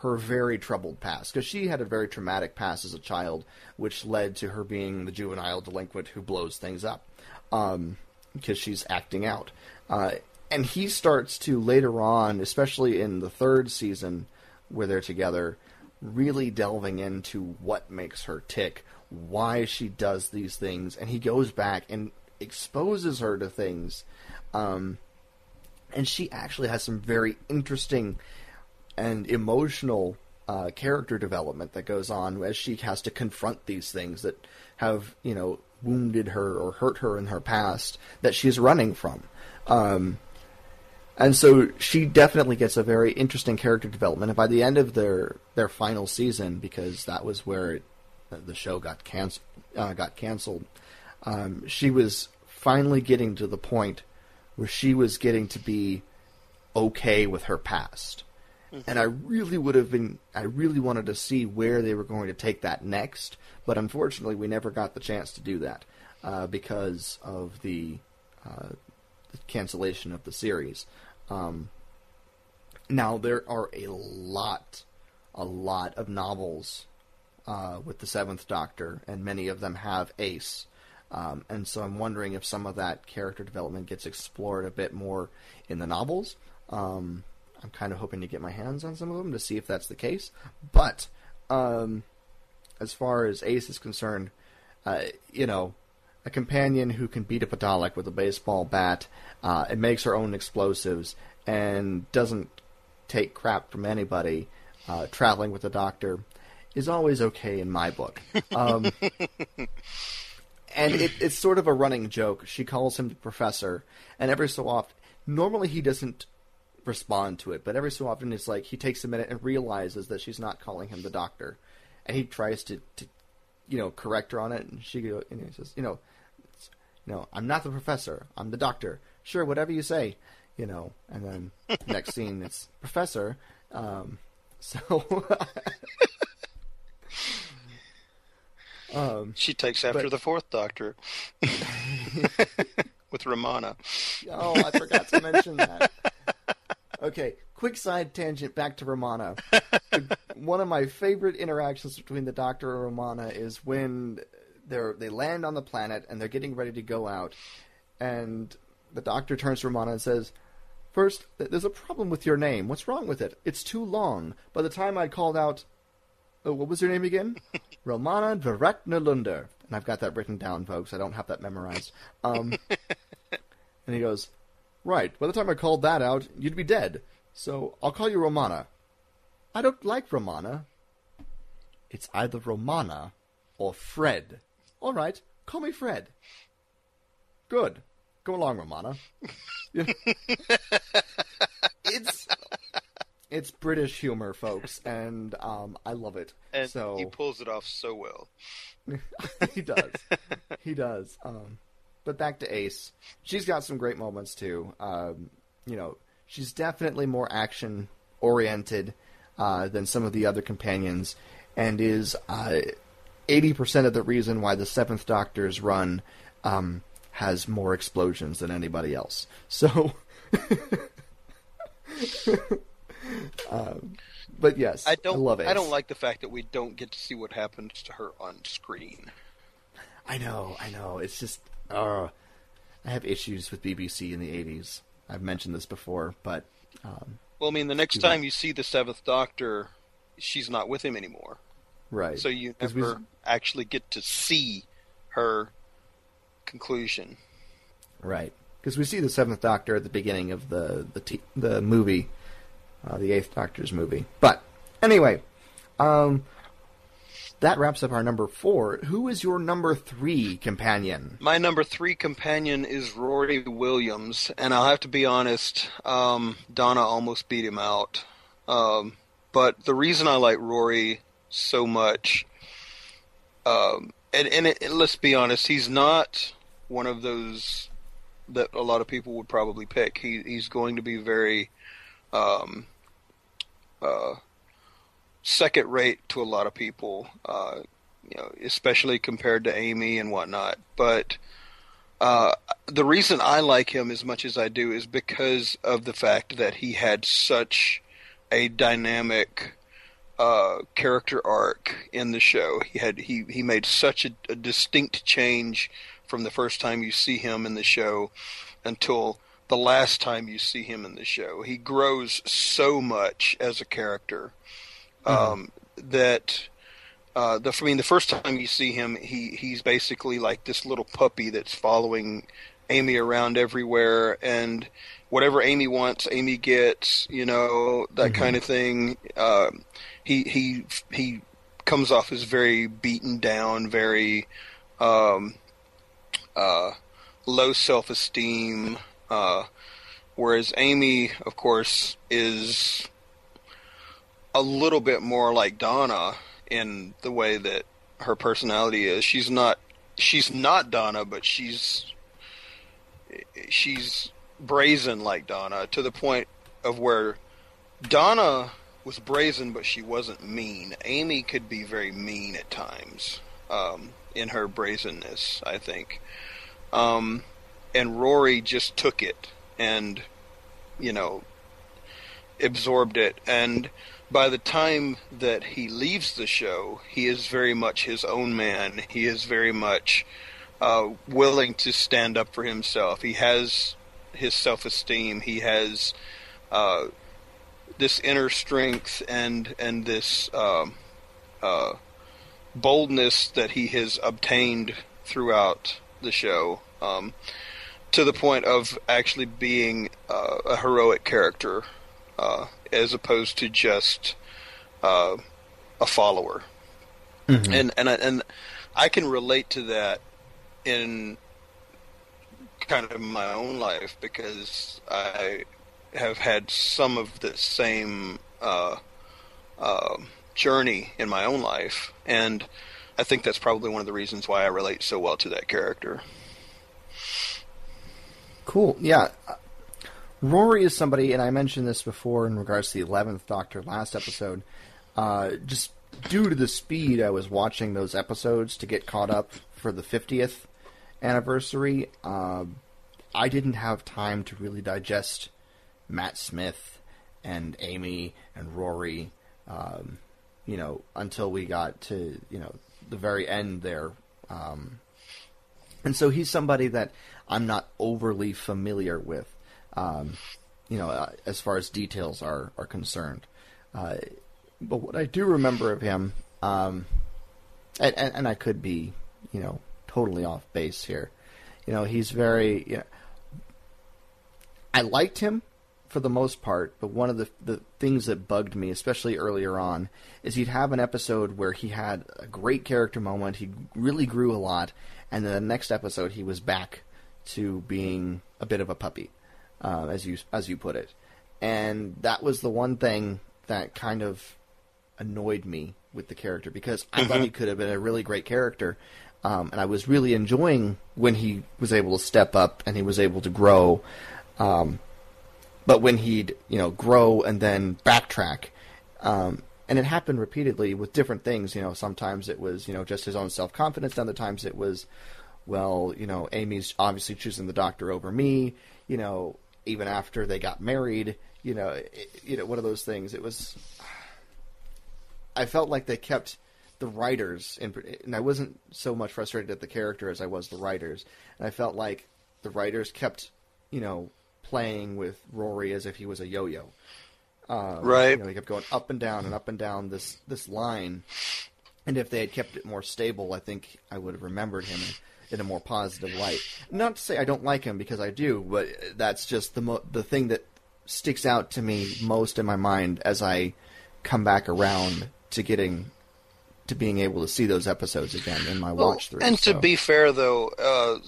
her very troubled past because she had a very traumatic past as a child, which led to her being the juvenile delinquent who blows things up um, because she's acting out. Uh, and he starts to later on, especially in the third season where they're together, really delving into what makes her tick, why she does these things, and he goes back and exposes her to things. Um, and she actually has some very interesting and emotional uh, character development that goes on as she has to confront these things that have you know wounded her or hurt her in her past that she's running from. Um, and so she definitely gets a very interesting character development. And by the end of their their final season, because that was where it, the show got canceled, uh, got canceled, um, she was finally getting to the point where she was getting to be okay with her past. Mm-hmm. And I really would have been, I really wanted to see where they were going to take that next, but unfortunately, we never got the chance to do that uh, because of the, uh, the, cancellation of the series. Um, now, there are a lot, a lot of novels uh, with the Seventh Doctor, and many of them have Ace. Um, and so I'm wondering if some of that character development gets explored a bit more in the novels. Um, I'm kind of hoping to get my hands on some of them to see if that's the case. But um, as far as Ace is concerned, uh, you know, a companion who can beat up a Dalek with a baseball bat uh, and makes her own explosives and doesn't take crap from anybody, uh, traveling with the Doctor, is always okay in my book. Um, and it, it's sort of a running joke. She calls him the professor, and every so often, normally he doesn't respond to it, but every so often it's like he takes a minute and realizes that she's not calling him the doctor, and he tries to, to you know, correct her on it, and she goes, and he says, you know, you know, I'm not the professor, I'm the doctor. Sure, whatever you say, you know. And then next scene, it's professor. Um, so. Um, she takes after but, the fourth Doctor with Romana. Oh, I forgot to mention that. Okay, quick side tangent back to Romana. One of my favorite interactions between the Doctor and Romana is when they're they land on the planet and they're getting ready to go out, and the Doctor turns to Romana and says, First, there's a problem with your name. What's wrong with it? It's too long. By the time I'd called out Oh, what was your name again? Romanadvoratrelundar. And I've got that written down, folks. I don't have that memorized. Um, and he goes, Right, by the time I called that out, you'd be dead. So I'll call you Romana. I don't like Romana. It's either Romana or Fred. All right, call me Fred. Good. Go along, Romana. it's it's British humor, folks, and um, I love it. And so he pulls it off so well. he does. he does. Um, but back to Ace. She's got some great moments too. Um, you know, she's definitely more action oriented uh, than some of the other companions, and is uh, eighty uh, percent of the reason why the Seventh Doctor's run um, has more explosions than anybody else. So. Um, but yes, I don't I love it. I don't like the fact that we don't get to see what happens to her on screen. I know, I know. It's just, uh, I have issues with BBC in the '80s. I've mentioned this before, but um, well, I mean, the next time you see the Seventh Doctor, she's not with him anymore, right? So you never we... actually get to see her conclusion, right? Because we see the Seventh Doctor at the beginning of the the t- the movie, uh, the Eighth Doctor's movie. But anyway, um, that wraps up our number four. Who is your number three companion? My number three companion is Rory Williams, and I'll have to be honest, um, Donna almost beat him out. Um, but the reason I like Rory so much, um, and, and it, let's be honest, he's not one of those that a lot of people would probably pick. He, he's going to be very um, uh, second rate to a lot of people, uh, you know, especially compared to Amy and whatnot. But uh, the reason I like him as much as I do is because of the fact that he had such a dynamic uh, character arc in the show. He had he he made such a, a distinct change from the first time you see him in the show until the last time you see him in the show. He grows so much as a character mm-hmm. um, that uh, the I mean the first time you see him, he he's basically like this little puppy that's following Amy around everywhere and whatever Amy wants, Amy gets. You know that mm-hmm. kind of thing. Uh, he he he comes off as very beaten down, very um, uh, low self esteem. Uh, whereas Amy, of course, is a little bit more like Donna in the way that her personality is. She's not she's not Donna, but she's she's brazen like Donna to the point of where Donna was brazen, but she wasn't mean. Amy could be very mean at times um, in her brazenness, I think. Um, and Rory just took it and, you know, absorbed it. And by the time that he leaves the show, he is very much his own man. He is very much uh, willing to stand up for himself. He has his self esteem. He has uh, this inner strength and and this um, uh, boldness that he has obtained throughout the show, um, to the point of actually being uh, a heroic character, uh, as opposed to just uh, a follower. Mm-hmm. And and I, and I can relate to that in kind of my own life because I have had some of the same uh, uh, journey in my own life, and I think that's probably one of the reasons why I relate so well to that character. Cool. Yeah. Rory is somebody, and I mentioned this before in regards to the Eleventh Doctor last episode. Uh, just due to the speed I was watching those episodes to get caught up for the fiftieth anniversary, uh, I didn't have time to really digest Matt Smith and Amy and Rory, um, you know, until we got to you know the very end there. Um, and so he's somebody that I'm not overly familiar with, um, you know, uh, as far as details are are concerned. Uh, but what I do remember of him, um, and, and, and I could be, you know, totally off base here. You know, he's very. You know, I liked him for the most part, but one of the the things that bugged me, especially earlier on, is he'd have an episode where he had a great character moment, he really grew a lot, and then the next episode he was back to being a bit of a puppy, uh, as you as you put it, and that was the one thing that kind of annoyed me with the character because I mm-hmm. thought he could have been a really great character, um, and I was really enjoying when he was able to step up and he was able to grow. Um, but when he'd you know grow and then backtrack, um, and it happened repeatedly with different things. You know, sometimes it was you know just his own self confidence. Other times it was, well, you know, Amy's obviously choosing the doctor over me. You know, even after they got married, you know, it, you know, one of those things. It was. I felt like they kept the writers, in, and I wasn't so much frustrated at the character as I was the writers. And I felt like the writers kept, you know, playing with Rory as if he was a yo-yo. Uh, right. You know, he kept going up and down and up and down this this line. And if they had kept it more stable, I think I would have remembered him in, in a more positive light. Not to say I don't like him because I do, but that's just the mo- the thing that sticks out to me most in my mind as I come back around to getting to being able to see those episodes again in my well, watch through. And so. to be fair, though, uh,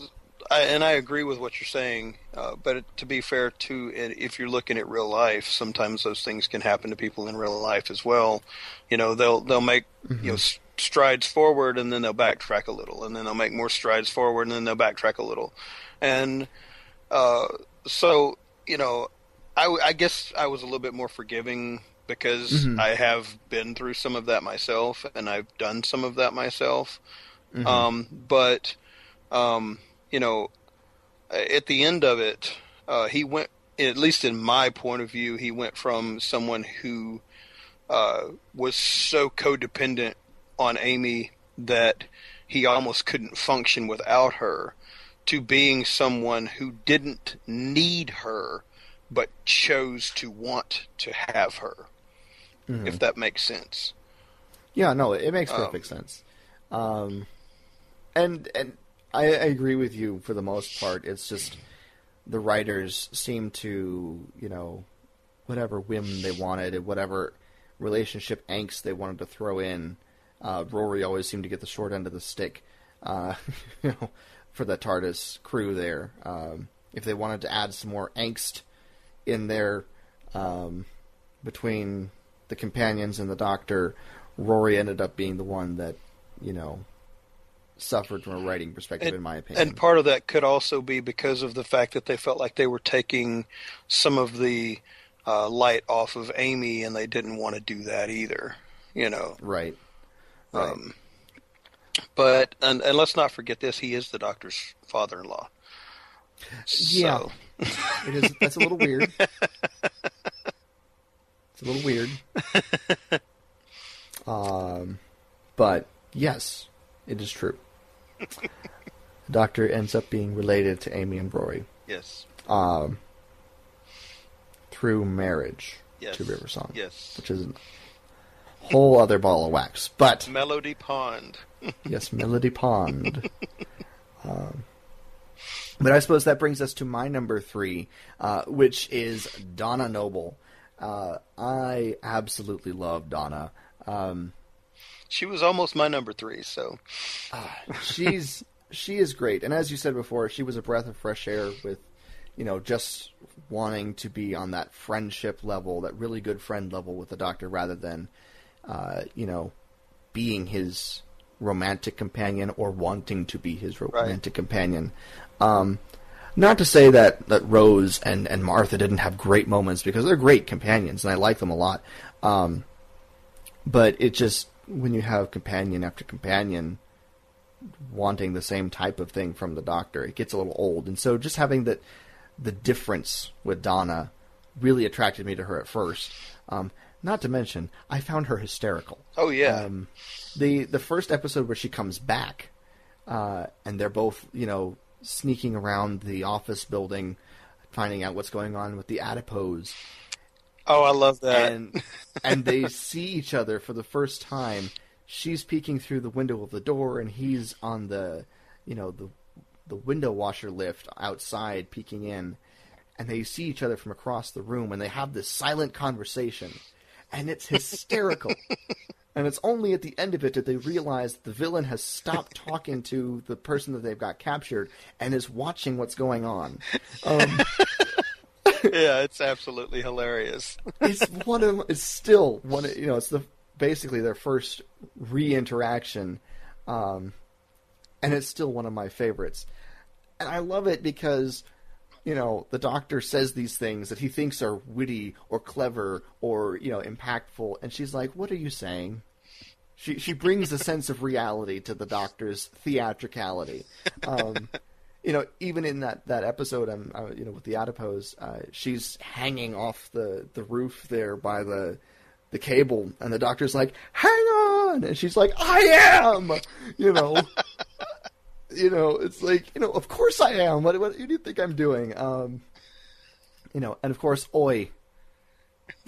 I, and I agree with what you're saying. Uh, but to be fair, too, if you're looking at real life, sometimes those things can happen to people in real life as well. You know, they'll they'll make mm-hmm. you know strides forward and then they'll backtrack a little, and then they'll make more strides forward and then they'll backtrack a little, and uh, so you know, I, I guess I was a little bit more forgiving because mm-hmm. I have been through some of that myself and I've done some of that myself. Mm-hmm. Um, but um, you know, at the end of it, uh, he went, at least in my point of view, he went from someone who uh, was so codependent on Amy that he almost couldn't function without her to being someone who didn't need her but chose to want to have her mm-hmm. if that makes sense yeah no it makes perfect um, sense um, and and I, I agree with you for the most part. It's just the writers seem to, you know, whatever whim they wanted, whatever relationship angst they wanted to throw in. Uh, Rory always seemed to get the short end of the stick, uh, you know, for the TARDIS crew there. Um, if they wanted to add some more angst in there um, between the companions and the Doctor, Rory ended up being the one that, you know, suffered from a writing perspective, And- in my opinion. And part of that could also be because of the fact that they felt like they were taking some of the uh, light off of Amy, and they didn't want to do that either. You know, right. Right. um, but and, and let's not forget this: he is the doctor's father-in-law. Yeah. So, It is. That's a little weird. It's a little weird. Um, but yes, it is true. The doctor ends up being related to Amy and Rory yes, um, through marriage yes, to River Song, yes. which is a whole other ball of wax. But Melody Pond. yes, Melody Pond. Um, but I suppose that brings us to my number three, uh, which is Donna Noble. Uh, I absolutely love Donna. Um, She was almost my number three. So she's she is great, and as you said before, she was a breath of fresh air with, you know, just wanting to be on that friendship level, that really good friend level with the Doctor, rather than, uh, you know, being his romantic companion or wanting to be his romantic companion. Um, not to say that, that Rose and, and Martha didn't have great moments because they're great companions and I like them a lot. Um, but it just when you have companion after companion wanting the same type of thing from the doctor, it gets a little old. And so just having that the difference with Donna really attracted me to her at first. Um, not to mention, I found her hysterical. oh yeah, Um, the the first episode where she comes back, uh, and they're both you know sneaking around the office building, finding out what's going on with the adipose, oh I love that. and and they see each other for the first time. She's peeking through the window of the door, and he's on the you know the the window washer lift outside peeking in, and they see each other from across the room, and they have this silent conversation, and it's hysterical. And it's only at the end of it that they realize the villain has stopped talking to the person that they've got captured and is watching what's going on. Um, yeah, it's absolutely hilarious. it's one of it's still one of, you know it's the basically their first re-interaction, um, and it's still one of my favorites. And I love it because you know the doctor says these things that he thinks are witty or clever or you know impactful, and she's like, "What are you saying?" She she brings a sense of reality to the doctor's theatricality. Um, you know, even in that that episode, um, uh, you know, with the adipose, uh, she's hanging off the the roof there by the the cable, and the doctor's like, "Hang on," and she's like, "I am," you know. you know, it's like, you know, of course I am. What what, what do you think I'm doing? Um, you know, and of course, oi.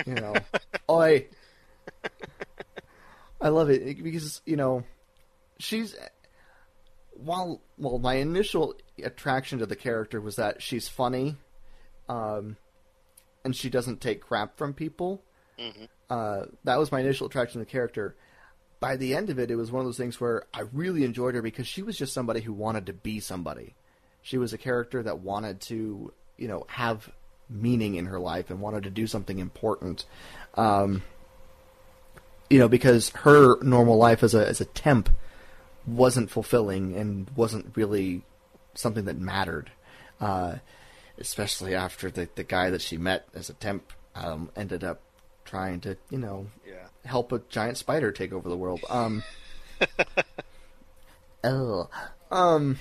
You know, oi. I love it because you know, she's while well, my initial attraction to the character was that she's funny, um, and she doesn't take crap from people. Mhm. Uh, that was my initial attraction to the character. By the end of it, it was one of those things where I really enjoyed her because she was just somebody who wanted to be somebody. She was a character that wanted to, you know, have meaning in her life and wanted to do something important. Um, you know, because her normal life as a as a temp wasn't fulfilling and wasn't really something that mattered. Uh, especially after the the guy that she met as a temp um, ended up trying to, you know, Yeah. help a giant spider take over the world. Um. oh. Um.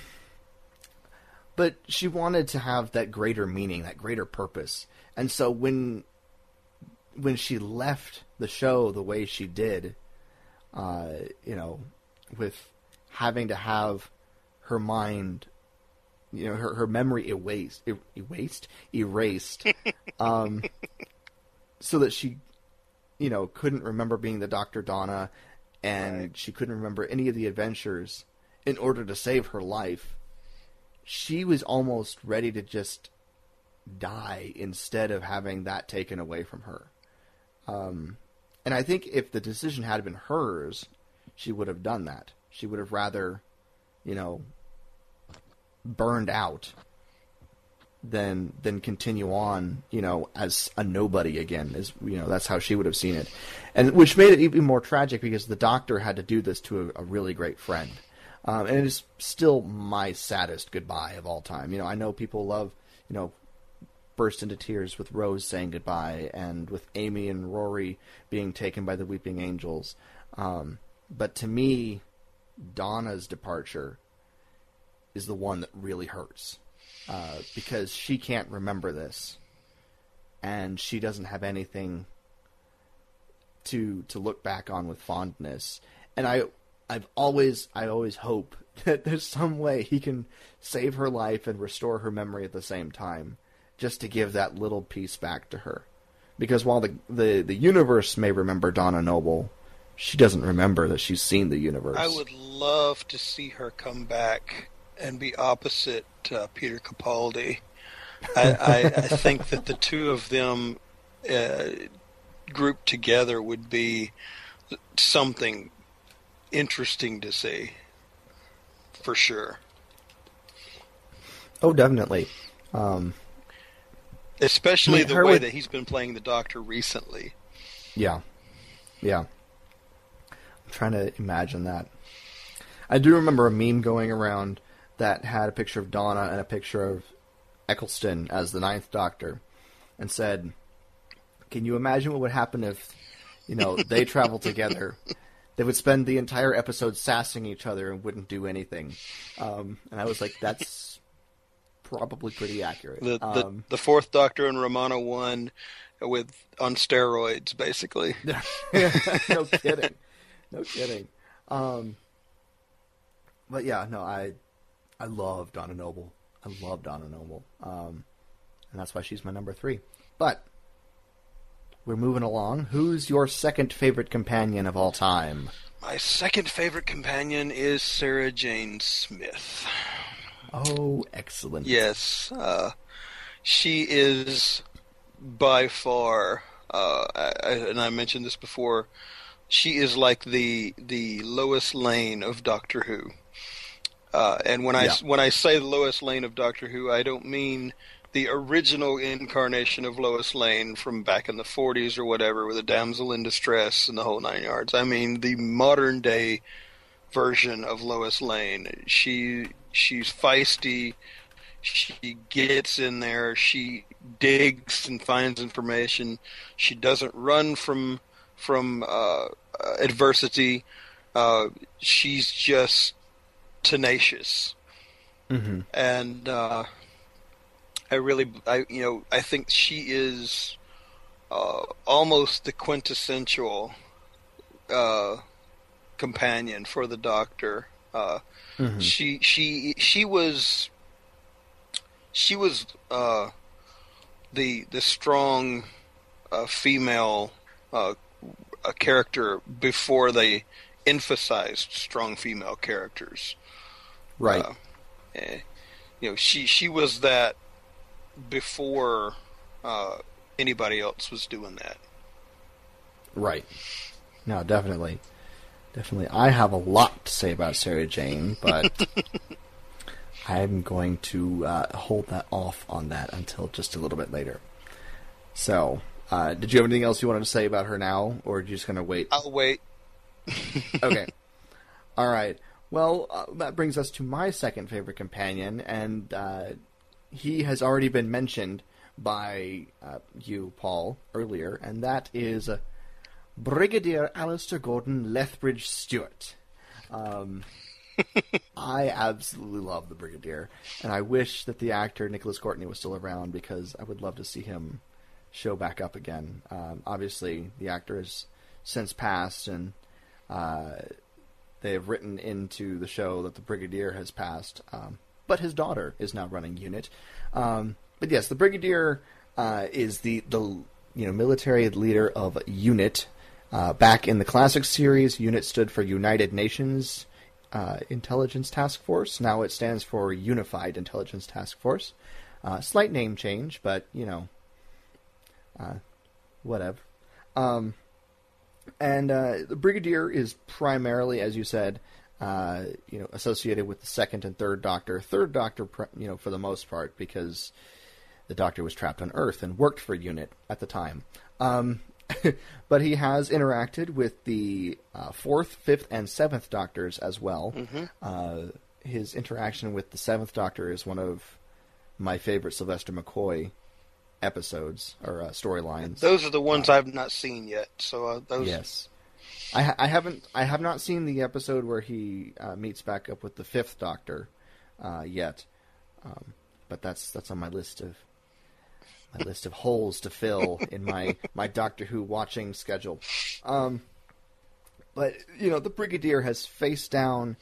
But she wanted to have that greater meaning, that greater purpose, and so when when she left the show the way she did, uh, you know, with having to have her mind, you know, her, her memory erased, er, erased, erased, um, so that she, you know, couldn't remember being the Dr. Donna, and Right. she couldn't remember any of the adventures in order to save her life. She was almost ready to just die instead of having that taken away from her. Um, and I think if the decision had been hers, she would have done that. She would have rather, you know, burned out than than continue on, you know, as a nobody again. Is you know, that's how she would have seen it, and which made it even more tragic because the doctor had to do this to a, a really great friend. Um, and it is still my saddest goodbye of all time. You know, I know people love, you know, burst into tears with Rose saying goodbye and with Amy and Rory being taken by the Weeping Angels. Um, but to me, Donna's departure is the one that really hurts uh, because she can't remember this, and she doesn't have anything to to look back on with fondness. And I I've always I always hope that there's some way he can save her life and restore her memory at the same time, just to give that little piece back to her. Because while the the, the universe may remember Donna Noble, she doesn't remember that she's seen the universe. I would love to see her come back and be opposite uh, Peter Capaldi. I, I, I, think that the two of them uh, grouped together would be something interesting to see, for sure. Oh, definitely. Um, Especially the way that he's been playing the Doctor recently. Yeah, yeah. I'm trying to imagine that. I do remember a meme going around that had a picture of Donna and a picture of Eccleston as the Ninth Doctor, and said, "Can you imagine what would happen if, you know, they travel together?" They would spend the entire episode sassing each other and wouldn't do anything. Um, and I was like, "That's probably pretty accurate." The the, um, the Fourth Doctor and Romana One with on steroids, basically. no kidding. No kidding. Um, but yeah, no, I I love Donna Noble. I love Donna Noble. Um, and that's why she's my number three. But we're moving along. Who's your second favorite companion of all time? My second favorite companion is Sarah Jane Smith. Oh, excellent. Yes. Uh, she is by far, uh, I, and I mentioned this before, she is like the the Lois Lane of Doctor Who. Uh, and when I yeah. when I say the Lois Lane of Doctor Who, I don't mean the original incarnation of Lois Lane from back in the 40s or whatever, with a damsel in distress and the whole nine yards. I mean the modern day version of Lois Lane. She she's feisty. She gets in there. She digs and finds information. She doesn't run from from uh, adversity. Uh, she's just tenacious, mm-hmm. and uh, I really, I you know, I think she is uh, almost the quintessential uh, companion for the Doctor. Uh, mm-hmm. She she she was she was uh, the the strong uh, female uh, character before they emphasized strong female characters. Right. Uh, eh, you know, she she was that before uh, anybody else was doing that. Right. No, definitely, definitely. I have a lot to say about Sarah Jane, but I'm going to uh, hold that off on that until just a little bit later. So, uh, did you have anything else you wanted to say about her now, or are you just going to wait? I'll wait. okay. All right. Well, uh, that brings us to my second favorite companion, and uh, he has already been mentioned by uh, you, Paul, earlier, and that is uh, Brigadier Alistair Gordon Lethbridge Stewart. Um, I absolutely love the Brigadier, and I wish that the actor Nicholas Courtney was still around because I would love to see him show back up again. Um, obviously, the actor has since passed, and uh, they have written into the show that the Brigadier has passed, um, but his daughter is now running UNIT. Um, but yes, the Brigadier uh, is the the you know military leader of UNIT. Uh, back in the classic series, UNIT stood for United Nations uh, Intelligence Task Force. Now it stands for Unified Intelligence Task Force. Uh, slight name change, but you know, uh, whatever. Um, and uh, the brigadier is primarily, as you said, uh, you know, associated with the second and third Doctor. Third Doctor, you know, for the most part, because the Doctor was trapped on Earth and worked for UNIT at the time. Um, but he has interacted with the uh, fourth, fifth, and seventh Doctors as well. Mhm. Uh, his interaction with the seventh Doctor is one of my favorite Sylvester McCoy episodes or uh, storylines. Those are the ones I've not seen yet. So uh, those. Yes, I, ha- I haven't. I have not seen the episode where he uh, meets back up with the fifth Doctor uh, yet, um, but that's that's on my list of my list of holes to fill in my my Doctor Who watching schedule. Um, but you know, the Brigadier has faced down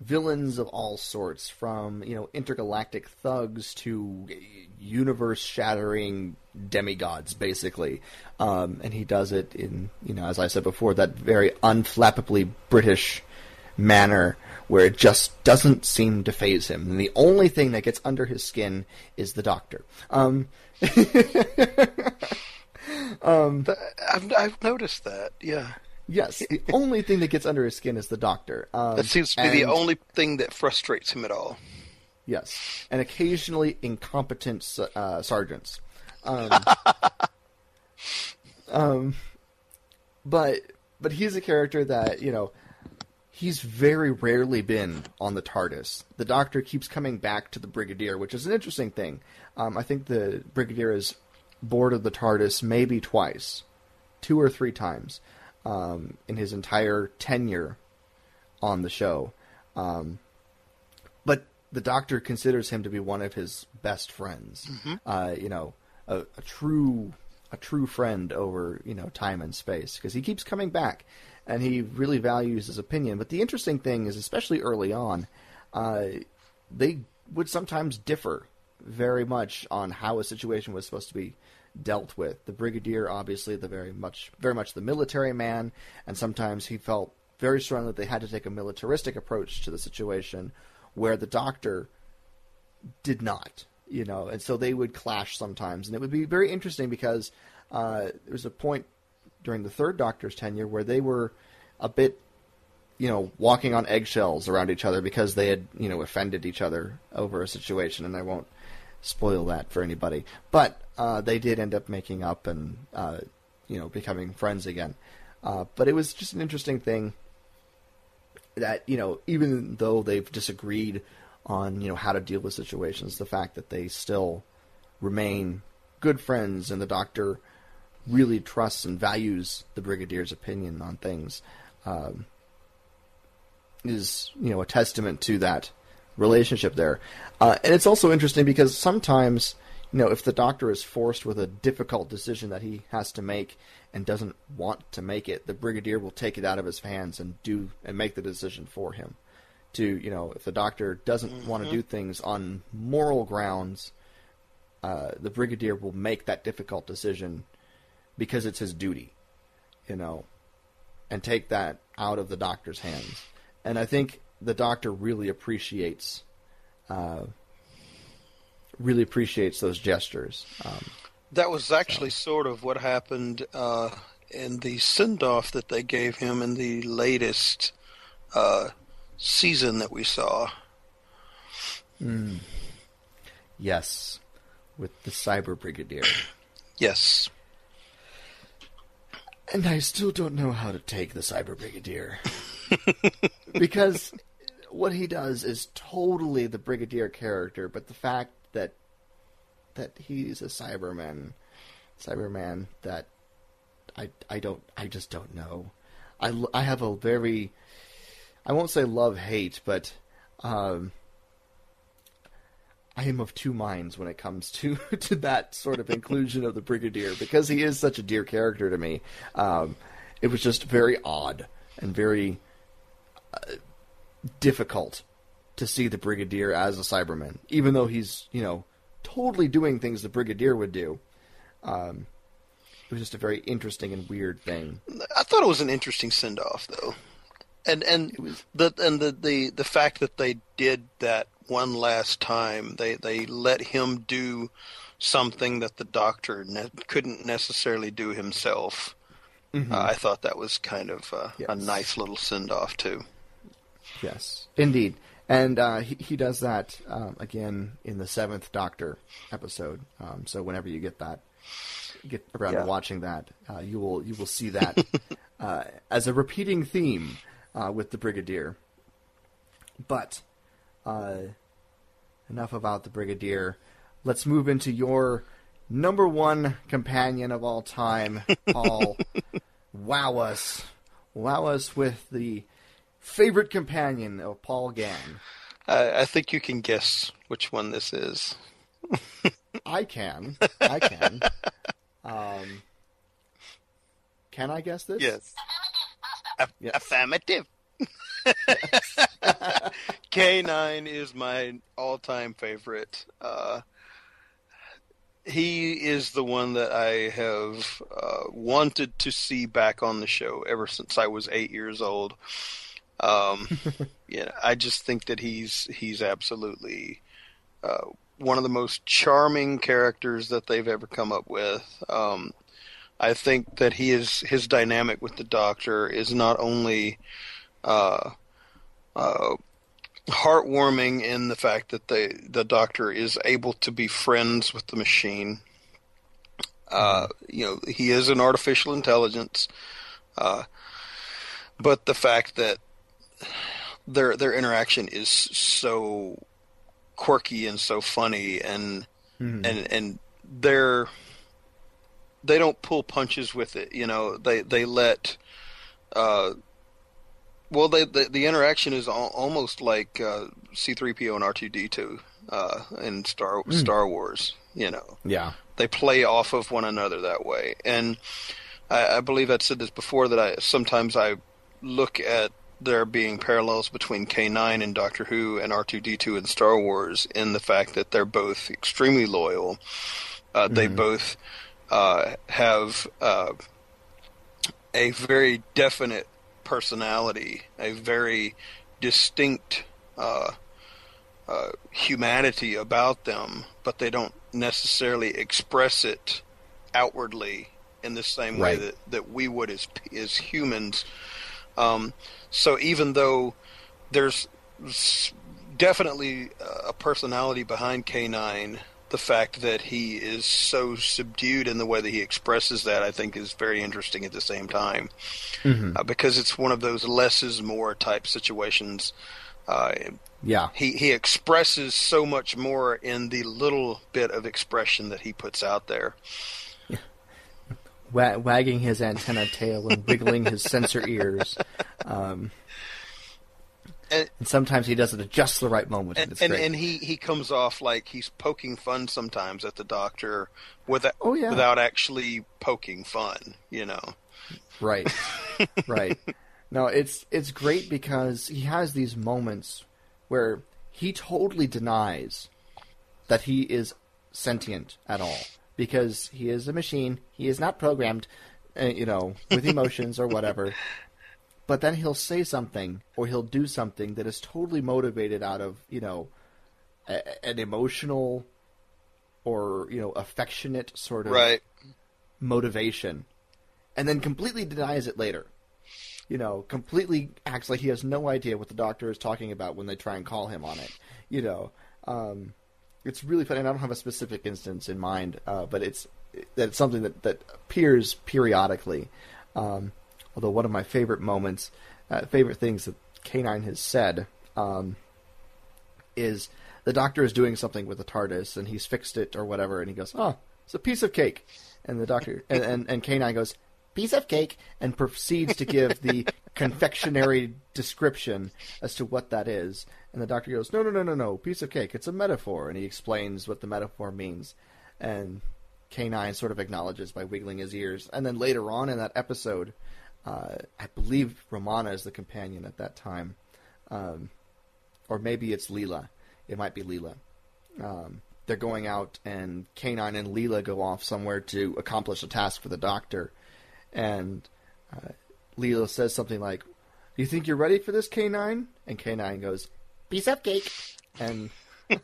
villains of all sorts, from you know intergalactic thugs to universe-shattering demigods, basically. Um, and he does it in you know, as I said before, that very unflappably British manner where it just doesn't seem to faze him. And the only thing that gets under his skin is the Doctor. Um, Th- I've, I've noticed that. Yeah, yes, the only thing that gets under his skin is the Doctor. Um, that seems to be the only thing that frustrates him at all. Yes, and occasionally incompetent uh, sergeants. Um, um, but but he's a character that you know he's very rarely been on the TARDIS. The Doctor keeps coming back to the Brigadier, which is an interesting thing. Um, I think the Brigadier is boarded the TARDIS maybe twice, two or three times um, in his entire tenure on the show. Um, but the Doctor considers him to be one of his best friends. Uh, you know, a, a true a true friend over you know time and space because he keeps coming back and he really values his opinion. But the interesting thing is, especially early on, uh, they would sometimes differ very much on how a situation was supposed to be dealt with. The brigadier, obviously, the very much very much the military man, and sometimes he felt very strongly that they had to take a militaristic approach to the situation, where the doctor did not, you know, and so they would clash sometimes, and it would be very interesting because uh, there was a point during the third Doctor's tenure where they were a bit, you know, walking on eggshells around each other because they had, you know, offended each other over a situation, and I won't spoil that for anybody, but uh, they did end up making up and, uh, you know, becoming friends again. Uh, but it was just an interesting thing that you know even though they've disagreed on you know how to deal with situations the fact that they still remain good friends and the doctor really trusts and values the brigadier's opinion on things um, is you know a testament to that relationship there. Uh, and it's also interesting because sometimes you know if the doctor is forced with a difficult decision that he has to make and doesn't want to make it the brigadier will take it out of his hands and do and make the decision for him to you know if the doctor doesn't want to do things on moral grounds uh, the brigadier will make that difficult decision because it's his duty you know and take that out of the doctor's hands. And i think the doctor really appreciates uh, really appreciates those gestures um, That was actually sort of what happened uh, in the send off that they gave him in the latest uh, season that we saw. yes with the cyber brigadier Yes. And I still don't know how to take the Cyber Brigadier. because what he does is totally the Brigadier character, but the fact that that he's a Cyberman, Cyberman that I I don't I just don't know. I I have a very I won't say love hate, but um I am of two minds when it comes to to that sort of inclusion of the Brigadier because he is such a dear character to me. Um, it was just very odd and very uh, difficult to see the Brigadier as a Cyberman, even though he's you know totally doing things the Brigadier would do. Um, it was just a very interesting and weird thing. I thought it was an interesting send off though. And and was- the and the, the the fact that they did that one last time, they they let him do something that the doctor ne- couldn't necessarily do himself. Uh, I thought that was kind of uh, a Mm-hmm. Nice little send off too. Yes, indeed, and uh, he he does that um, again in the seventh Doctor episode. Um, so whenever you get that, get around Yeah. to watching that, uh, you will you will see that uh, as a repeating theme uh, with the Brigadier. But uh, enough about the Brigadier. Let's move into your number one companion of all time, Paul. wow us, wow us with the favorite companion of Paul Gann. I, I think you can guess which one this is. I can. I can. Um, can I guess this? Yes. Yes. Affirmative. K9 is my all-time favorite. Uh, he is the one that I have uh, wanted to see back on the show ever since I was eight years old. Um, yeah, I just think that he's he's absolutely uh, one of the most charming characters that they've ever come up with. Um, I think that he is his dynamic with the Doctor is not only uh, uh, heartwarming in the fact that the the Doctor is able to be friends with the machine. Uh, you know, he is an artificial intelligence, uh, but the fact that their their interaction is so quirky and so funny and Mhm. and and they're they don't pull punches with it you know they they let uh well they the, the interaction is al- almost like uh C3PO and R2D2 uh in Star Mm. Star Wars you know Yeah. they play off of one another that way. And I, I believe I'd said this before that I sometimes I look at there being parallels between K9 and Doctor Who and R2D2 in Star Wars in the fact that they're both extremely loyal. Uh, They Mhm. both uh, have uh, a very definite personality, a very distinct uh, uh, humanity about them, but they don't necessarily express it outwardly in the same way that, that we would as as humans. Um, so even though there's definitely a personality behind K9, the fact that he is so subdued in the way that he expresses that, I think, is very interesting at the same time Mhm. uh, because it's one of those less is more type situations. Uh, Yeah. he he expresses so much more in the little bit of expression that he puts out there. Wa- wagging his antenna tail and wiggling his sensor ears. Um, And- and sometimes he does it at just the right moment. And and, and he, he comes off like he's poking fun sometimes at the doctor without Oh, yeah. without actually poking fun, you know. Right. right. No, it's it's great because he has these moments where he totally denies that he is sentient at all because he is a machine. He is not programmed, uh, you know, with emotions or whatever. But then he'll say something or he'll do something that is totally motivated out of, you know, a, an emotional or, you know, affectionate sort of Right. motivation and then completely denies it later. You know, completely acts like he has no idea what the doctor is talking about when they try and call him on it. You know, um, it's really funny. And I don't have a specific instance in mind, uh, but it's that's something that that appears periodically. Um, although one of my favorite moments, uh, favorite things that K9 has said, um, is the doctor is doing something with the TARDIS and he's fixed it or whatever, and he goes, "Oh, it's a piece of cake," and the doctor and and, and K9 goes, "Piece of cake," and proceeds to give the confectionery description as to what that is, and the doctor goes, "No, no, no, no, no, piece of cake. It's a metaphor," and he explains what the metaphor means, and K9 sort of acknowledges by wiggling his ears, and then later on in that episode. Uh, I believe Romana is the companion at that time. Um, or maybe it's Leela. It might be Leela. Um, they're going out, and K9 and Leela go off somewhere to accomplish a task for the doctor. And uh, Leela says something like, you think you're ready for this, K9?" And K9 goes, "Piece of cake." And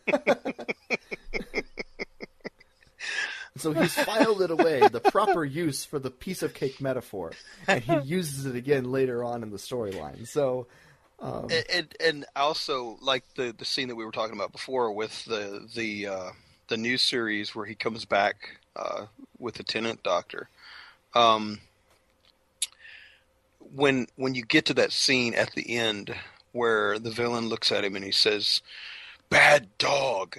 so he's filed it away, the proper use for the piece of cake metaphor, and he uses it again later on in the storyline. So. Um, And, and and also like the the scene that we were talking about before with the the uh, the new series where he comes back uh, with the Tennant Doctor. Um, when when you get to that scene at the end where the villain looks at him and he says, "Bad dog,"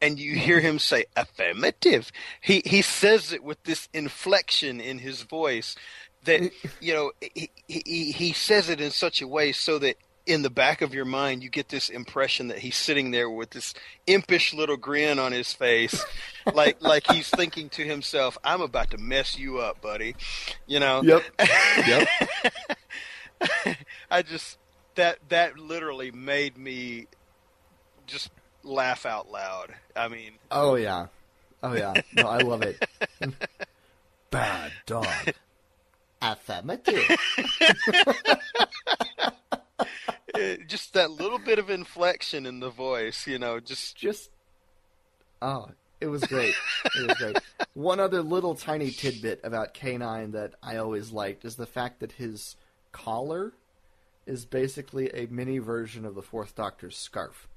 and you hear mm-hmm. him say affirmative. He he says it with this inflection in his voice that you know he, he he says it in such a way so that in the back of your mind you get this impression that he's sitting there with this impish little grin on his face like like he's thinking to himself i'm about to mess you up buddy you know Yep. Yep. i just that that literally made me just laugh out loud i mean Oh yeah. Oh yeah. No, I love it. Bad dog. Affirmative. It, just that little bit of inflection in the voice you know just Just oh, it was great. It was great. One other little tiny tidbit about K9 that I always liked is the fact that his collar is basically a mini version of the Fourth Doctor's scarf.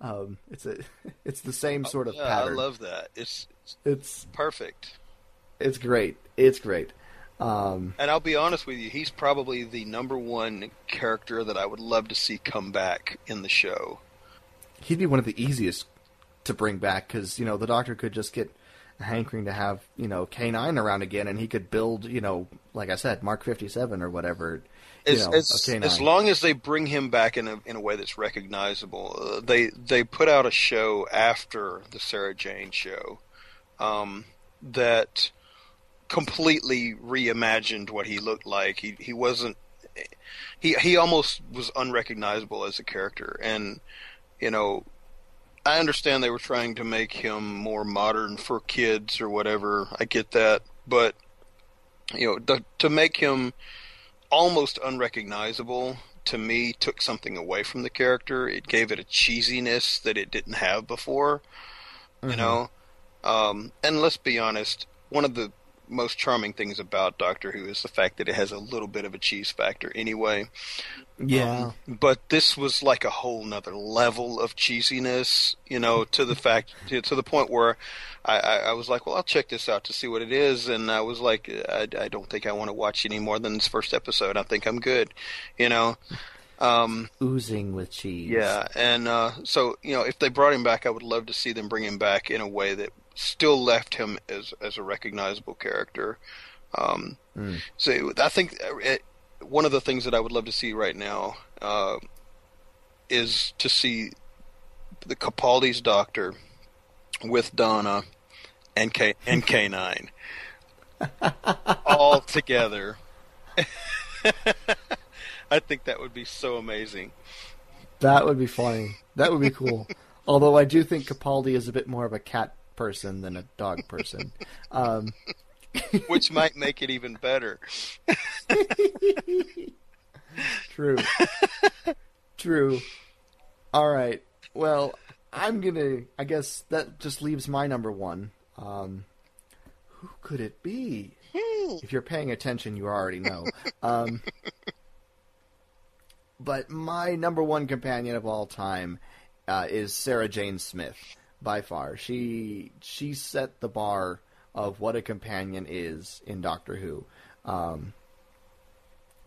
Um, it's a, it's the same sort of yeah, pattern. i love that it's, it's it's perfect it's great. It's great. Um, And I'll be honest with you, he's probably the number one character that I would love to see come back in the show. he'd be one of the easiest to bring back because you know the doctor could just get a hankering to have you know K9 around again, and he could build you know like I said Mark 57 or whatever. As, know, as, as long as they bring him back in a in a way that's recognizable, uh, they they put out a show after the Sarah Jane show um, that completely reimagined what he looked like. He he wasn't he he almost was unrecognizable as a character, and you know I understand they were trying to make him more modern for kids or whatever. I get that, but you know, to, to make him almost unrecognizable to me took something away from the character. It gave it a cheesiness that it didn't have before. You know, um, and let's be honest, one of the most charming things about Doctor Who is the fact that it has a little bit of a cheese factor anyway. yeah, Um, but this was like a whole nother level of cheesiness, you know, to the fact to, to the point where I, I, I was like, well, I'll check this out to see what it is, and I was like, I, I don't think I want to watch any more than this first episode. I think I'm good, you know. Um, oozing with cheese. yeah, and uh, so you know, if they brought him back, I would love to see them bring him back in a way that still left him as as a recognizable character. Um, Mm. So I think uh, it, one of the things that I would love to see right now uh, is to see the Capaldi's Doctor with Donna and K and K nine all together. I think that would be so amazing. that would be funny. That would be cool. Although I do think Capaldi is a bit more of a cat person than a dog person. Um, which might make it even better. True. True. All right. Well, I'm gonna. I guess that just leaves my number one. Um, who could it be? If you're paying attention, you already know. Um, but my number one companion of all time uh, is Sarah Jane Smith. By far, she she set the bar of what a companion is in Doctor Who. Um,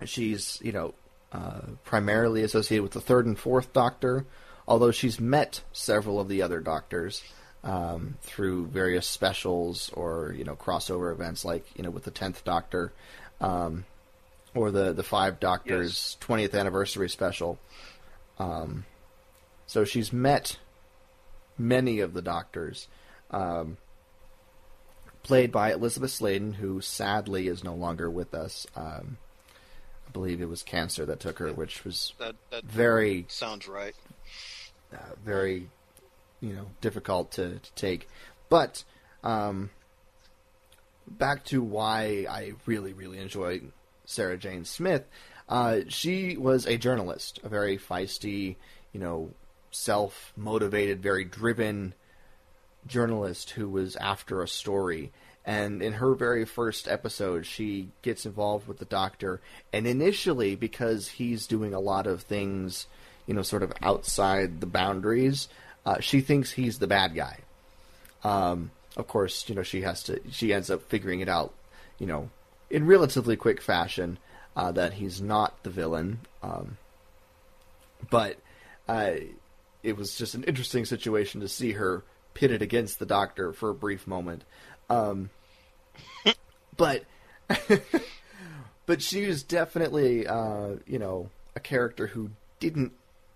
she's you know uh, primarily associated with the third and fourth Doctor, although she's met several of the other Doctors um, through various specials or you know crossover events, like you know with the tenth Doctor um, or the the Five Doctors twentieth anniversary special. Um, so she's met many of the Doctors. Um, played by Elizabeth Sladen, who sadly is no longer with us. Um, I believe it was cancer that took her, which was That that very, sounds right. uh, very, you know, difficult to, to take. But um, back to why I really, really enjoy Sarah Jane Smith. Uh, she was a journalist, a very feisty, you know, self-motivated, very driven journalist who was after a story. And in her very first episode, she gets involved with the doctor. And initially, because he's doing a lot of things, you know, sort of outside the boundaries, uh, she thinks he's the bad guy. Um, of course, you know she has to. She ends up figuring it out, you know, in relatively quick fashion uh, that he's not the villain. Um, but uh, it was just an interesting situation to see her pitted against the Doctor for a brief moment. Um, but but she was definitely, uh, you know, a character who didn't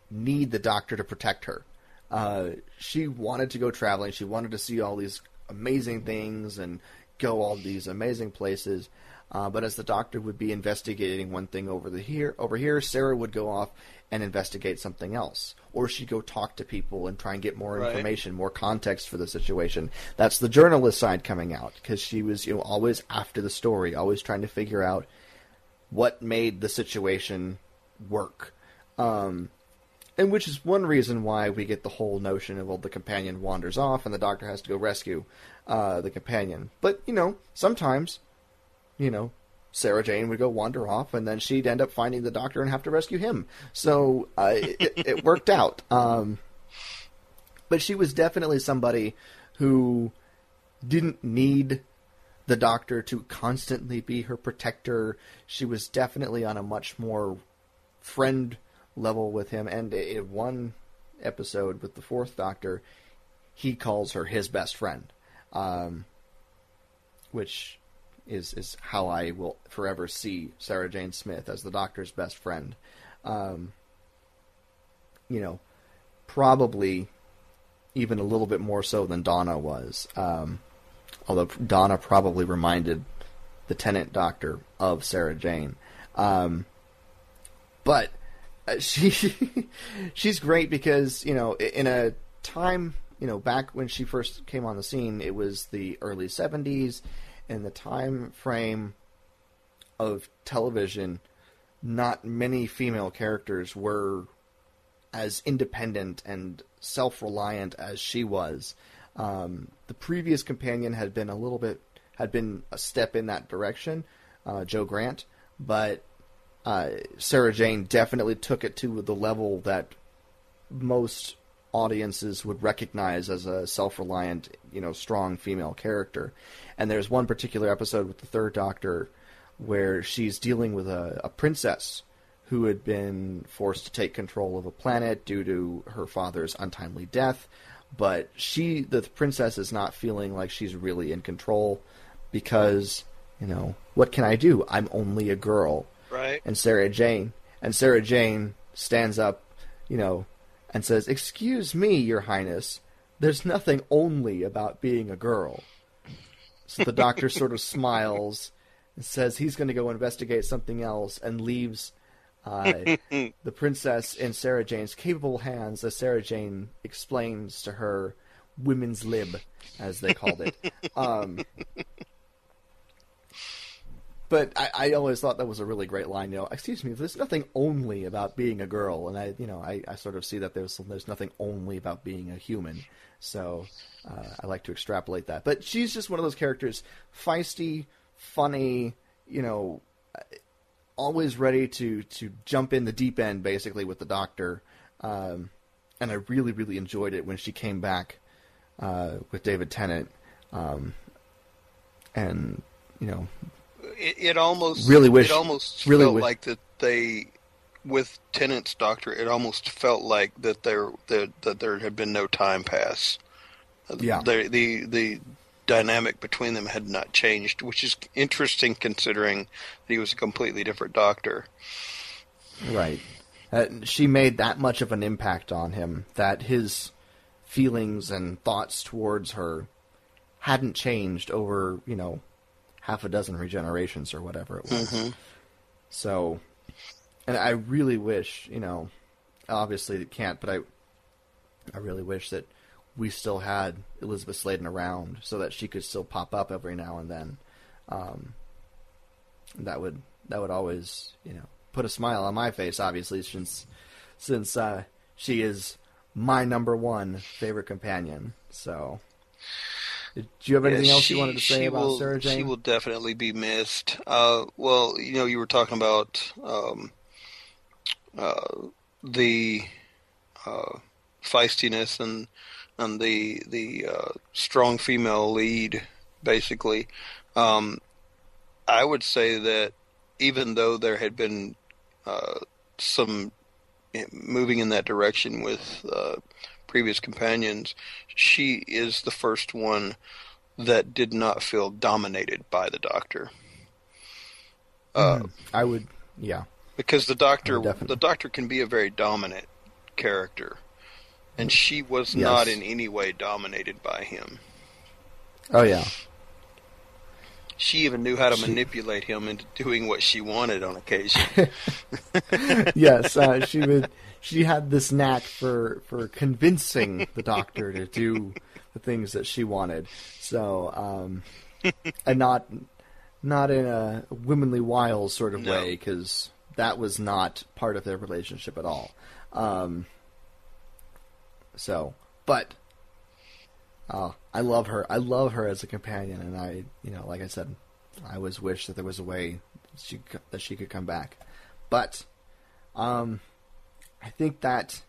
need the Doctor to protect her. Uh, she wanted to go traveling. She wanted to see all these amazing things and go all these amazing places. Uh, but as the doctor would be investigating one thing over the here over here, Sarah would go off and investigate something else, or she'd go talk to people and try and get more Right. information, more context for the situation. That's the journalist side coming out because she was, you know, always after the story, always trying to figure out what made the situation work. Um, and which is one reason why we get the whole notion of well, the companion wanders off and the doctor has to go rescue uh, the companion. But you know, sometimes, you know, Sarah Jane would go wander off, and then she'd end up finding the doctor and have to rescue him. So uh, it, it worked out. Um, but she was definitely somebody who didn't need the doctor to constantly be her protector. She was definitely on a much more friend level with him. And in one episode with the fourth doctor, he calls her his best friend, um, which is is how I will forever see Sarah Jane Smith as the doctor's best friend. Um, you know, probably even a little bit more so than Donna was. Um, although Donna probably reminded the Tennant doctor of Sarah Jane. Um, but uh, she she's great because you know in a time you know back when she first came on the scene, it was the early '70s, and the time frame of television. Not many female characters were as independent and self-reliant as she was. Um, the previous companion had been a little bit had been a step in that direction, uh, Jo Grant, but uh, Sarah Jane definitely took it to the level that most audiences would recognize as a self-reliant, you know, strong female character. And there's one particular episode with the Third Doctor where she's dealing with a, a princess who had been forced to take control of a planet due to her father's untimely death. But she, the princess, is not feeling like she's really in control because, you know, what can I do? I'm only a girl Right. and Sarah Jane. And Sarah Jane stands up, you know, and says, Excuse me, Your Highness, there's nothing only about being a girl. So the doctor sort of smiles and says he's going to go investigate something else and leaves uh, the princess in Sarah Jane's capable hands as Sarah Jane explains to her women's lib, as they called it. Um, but I, I always thought that was a really great line. You know, excuse me, there's nothing only about being a girl, and I, you know, I, I sort of see that there's there's nothing only about being a human. So uh, I like to extrapolate that. But she's just one of those characters, feisty, funny, you know, always ready to to jump in the deep end, basically with the Doctor. Um, and I really, really enjoyed it when she came back uh, with David Tennant. Um, and you know, It, it almost Really wish- it almost really felt wish- like that they with Tennant's doctor. It almost felt like that there that, that there had been no time pass. Yeah. the the the dynamic between them had not changed, which is interesting considering that he was a completely different doctor. Right. Uh, she made that much of an impact on him that his feelings and thoughts towards her hadn't changed over, you know, half a dozen regenerations or whatever it was. So, and I really wish, you know, obviously it can't, but I, I really wish that we still had Elizabeth Sladen around so that she could still pop up every now and then. Um, that would that would always, you know, put a smile on my face. Obviously, since since uh, she is my number one favorite companion. So, do you have anything Yeah, else she- you wanted to say about will, Sarah Jane? She will definitely be missed. Uh, well, you know, you were talking about um, uh, the uh, feistiness and and the the uh, strong female lead, basically, um, I would say that even though there had been uh, some moving in that direction with uh, previous companions, she is the first one that did not feel dominated by the Doctor. Uh, mm, I would, yeah, because the Doctor, the Doctor can be a very dominant character, and she was yes. not in any way dominated by him. Oh yeah. She even knew how to she... manipulate him into doing what she wanted on occasion. yes, uh, she would. She had this knack for for convincing the doctor to do the things that she wanted. So, um, and not not in a womanly wiles sort of no. way, because that was not part of their relationship at all. Um, so, but uh, I love her. I love her as a companion, and I, you know, like I said, I always wish that there was a way she that she could come back. But, um, I think that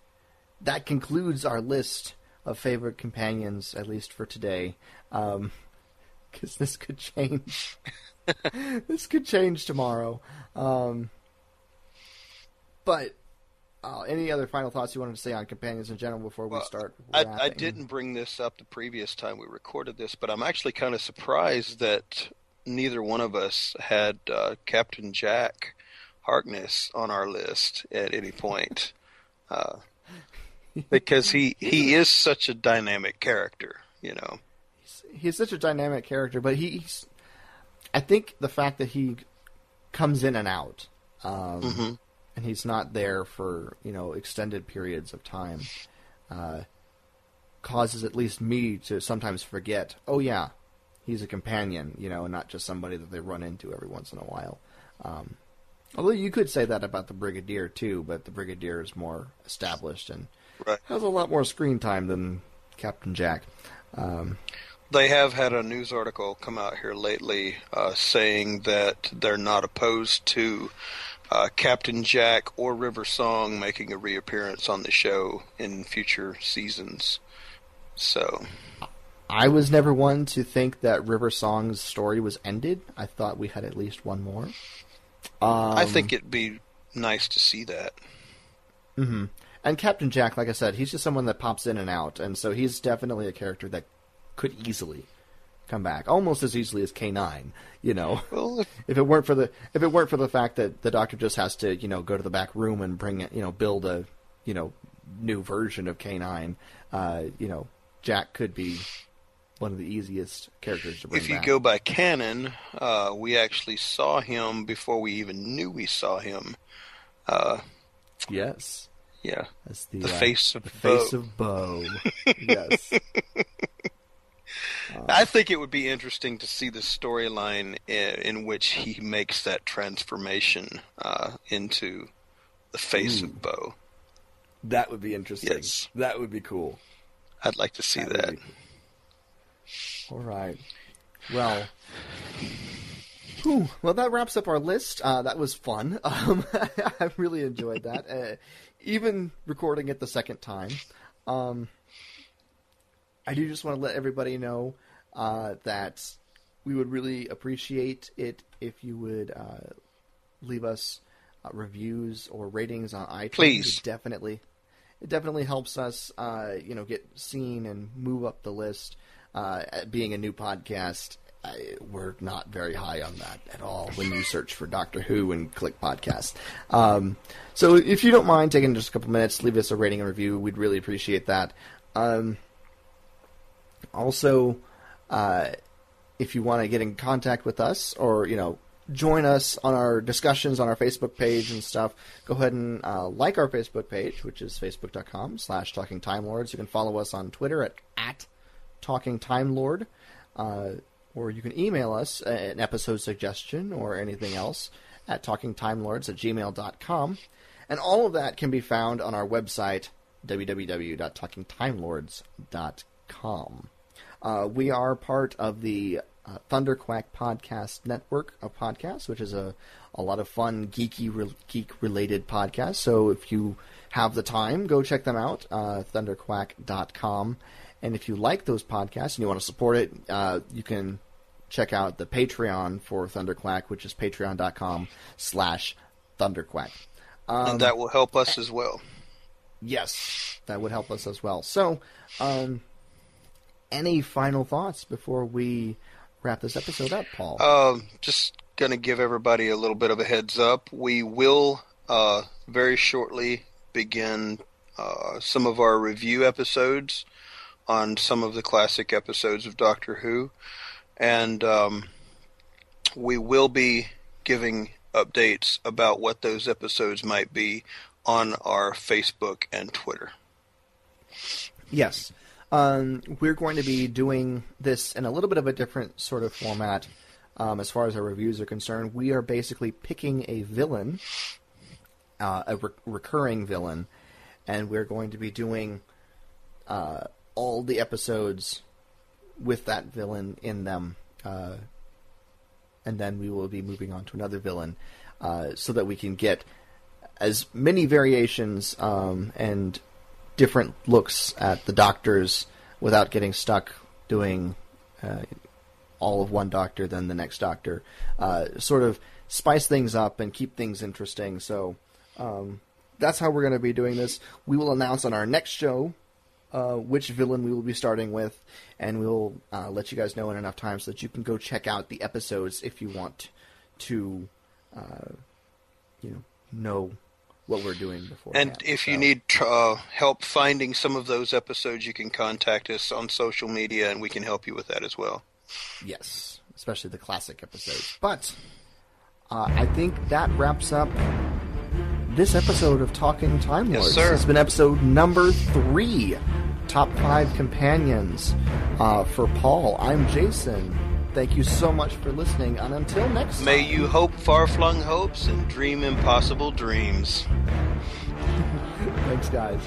that concludes our list of favorite companions, at least for today. Um, because this could change. this could change tomorrow. Um, but uh, any other final thoughts you wanted to say on companions in general before well, we start? I, I, didn't bring this up the previous time we recorded this, but I'm actually kind of surprised that neither one of us had uh, Captain Jack Harkness on our list at any point, uh, because he he is such a dynamic character, you know. He's, he's such a dynamic character, but he's. I think the fact that he comes in and out. Um, mm-hmm and he's not there for you know extended periods of time, uh, causes at least me to sometimes forget. Oh yeah, he's a companion, you know, and not just somebody that they run into every once in a while. Um, although you could say that about the Brigadier too, but the Brigadier is more established and right. has a lot more screen time than Captain Jack. Um, they have had a news article come out here lately uh, saying that they're not opposed to uh, Captain Jack or River Song making a reappearance on the show in future seasons. So. I was never one to think that River Song's story was ended. I thought we had at least one more. Um, I think it'd be nice to see that. Mm-hmm. And Captain Jack, like I said, he's just someone that pops in and out, and so he's definitely a character that could easily come back almost as easily as K9. You know, well, if, if, it weren't for the if it weren't for the fact that the Doctor just has to you know go to the back room and bring it you know build a you know new version of K9, uh, you know Jack could be one of the easiest characters to bring If you back. go by canon, uh, we actually saw him before we even knew we saw him. Uh, yes. Yeah. That's the, the uh, face of the Boe. face of Boe. yes. I think it would be interesting to see the storyline in, in, which he makes that transformation uh, into the face Ooh. of Boe. That would be interesting. Yes. That would be cool. I'd like to see that. that. All right. Well, whew, well, that wraps up our list. Uh, that was fun. Um, I really enjoyed that. Uh, even recording it the second time. Um, I do just want to let everybody know uh, that we would really appreciate it if you would uh, leave us uh, reviews or ratings on iTunes. Please, it definitely, it definitely helps us, uh, you know, get seen and move up the list. Uh, being a new podcast, I, we're not very high on that at all when you search for Doctor Who and click podcast. Um, so if you don't mind taking just a couple minutes, leave us a rating and review. We'd really appreciate that. Um, also, uh, if you want to get in contact with us or, you know, join us on our discussions on our Facebook page and stuff, go ahead and uh, like our Facebook page, which is facebook.com slash Talking Time Lords. You can follow us on Twitter at, at Talking Time Lord, uh, or you can email us an episode suggestion or anything else at talkingtimelords at gmail.com. And all of that can be found on our website, www.talkingtimelords.com. Uh, we are part of the uh, Thunderquack Podcast Network of podcasts, which is a, a lot of fun, geeky, re- geek related podcasts. So if you have the time, go check them out, uh, thunderquack.com. And if you like those podcasts and you want to support it, uh, you can check out the Patreon for Thunderquack, which is patreon.com slash Thunderquack. Um, and that will help us as well. Yes, that would help us as well. So, um, any final thoughts before we wrap this episode up, Paul? Um, just going to give everybody a little bit of a heads up. We will uh, very shortly begin uh, some of our review episodes on some of the classic episodes of Doctor Who, and um, we will be giving updates about what those episodes might be on our Facebook and Twitter. Yes. Um, we're going to be doing this in a little bit of a different sort of format um, as far as our reviews are concerned. We are basically picking a villain, uh, a re- recurring villain, and we're going to be doing uh, all the episodes with that villain in them. Uh, and then we will be moving on to another villain uh, so that we can get as many variations um, and different looks at the doctors without getting stuck doing uh, all of one doctor then the next doctor. Uh, sort of spice things up and keep things interesting. So um, that's how we're going to be doing this. We will announce on our next show uh, which villain we will be starting with, and we'll uh, let you guys know in enough time so that you can go check out the episodes if you want to, uh, you know, know what we're doing before. And if so. you need uh, help finding some of those episodes, you can contact us on social media, and we can help you with that as well. Yes, especially the classic episodes. But uh, I think that wraps up this episode of Talking Time Lords. Yes, sir. It's been episode number three, top five companions. Uh, for Paul, I'm Jason. Thank you so much for listening, and until next time. May you hope far flung hopes and dream impossible dreams. Thanks, guys.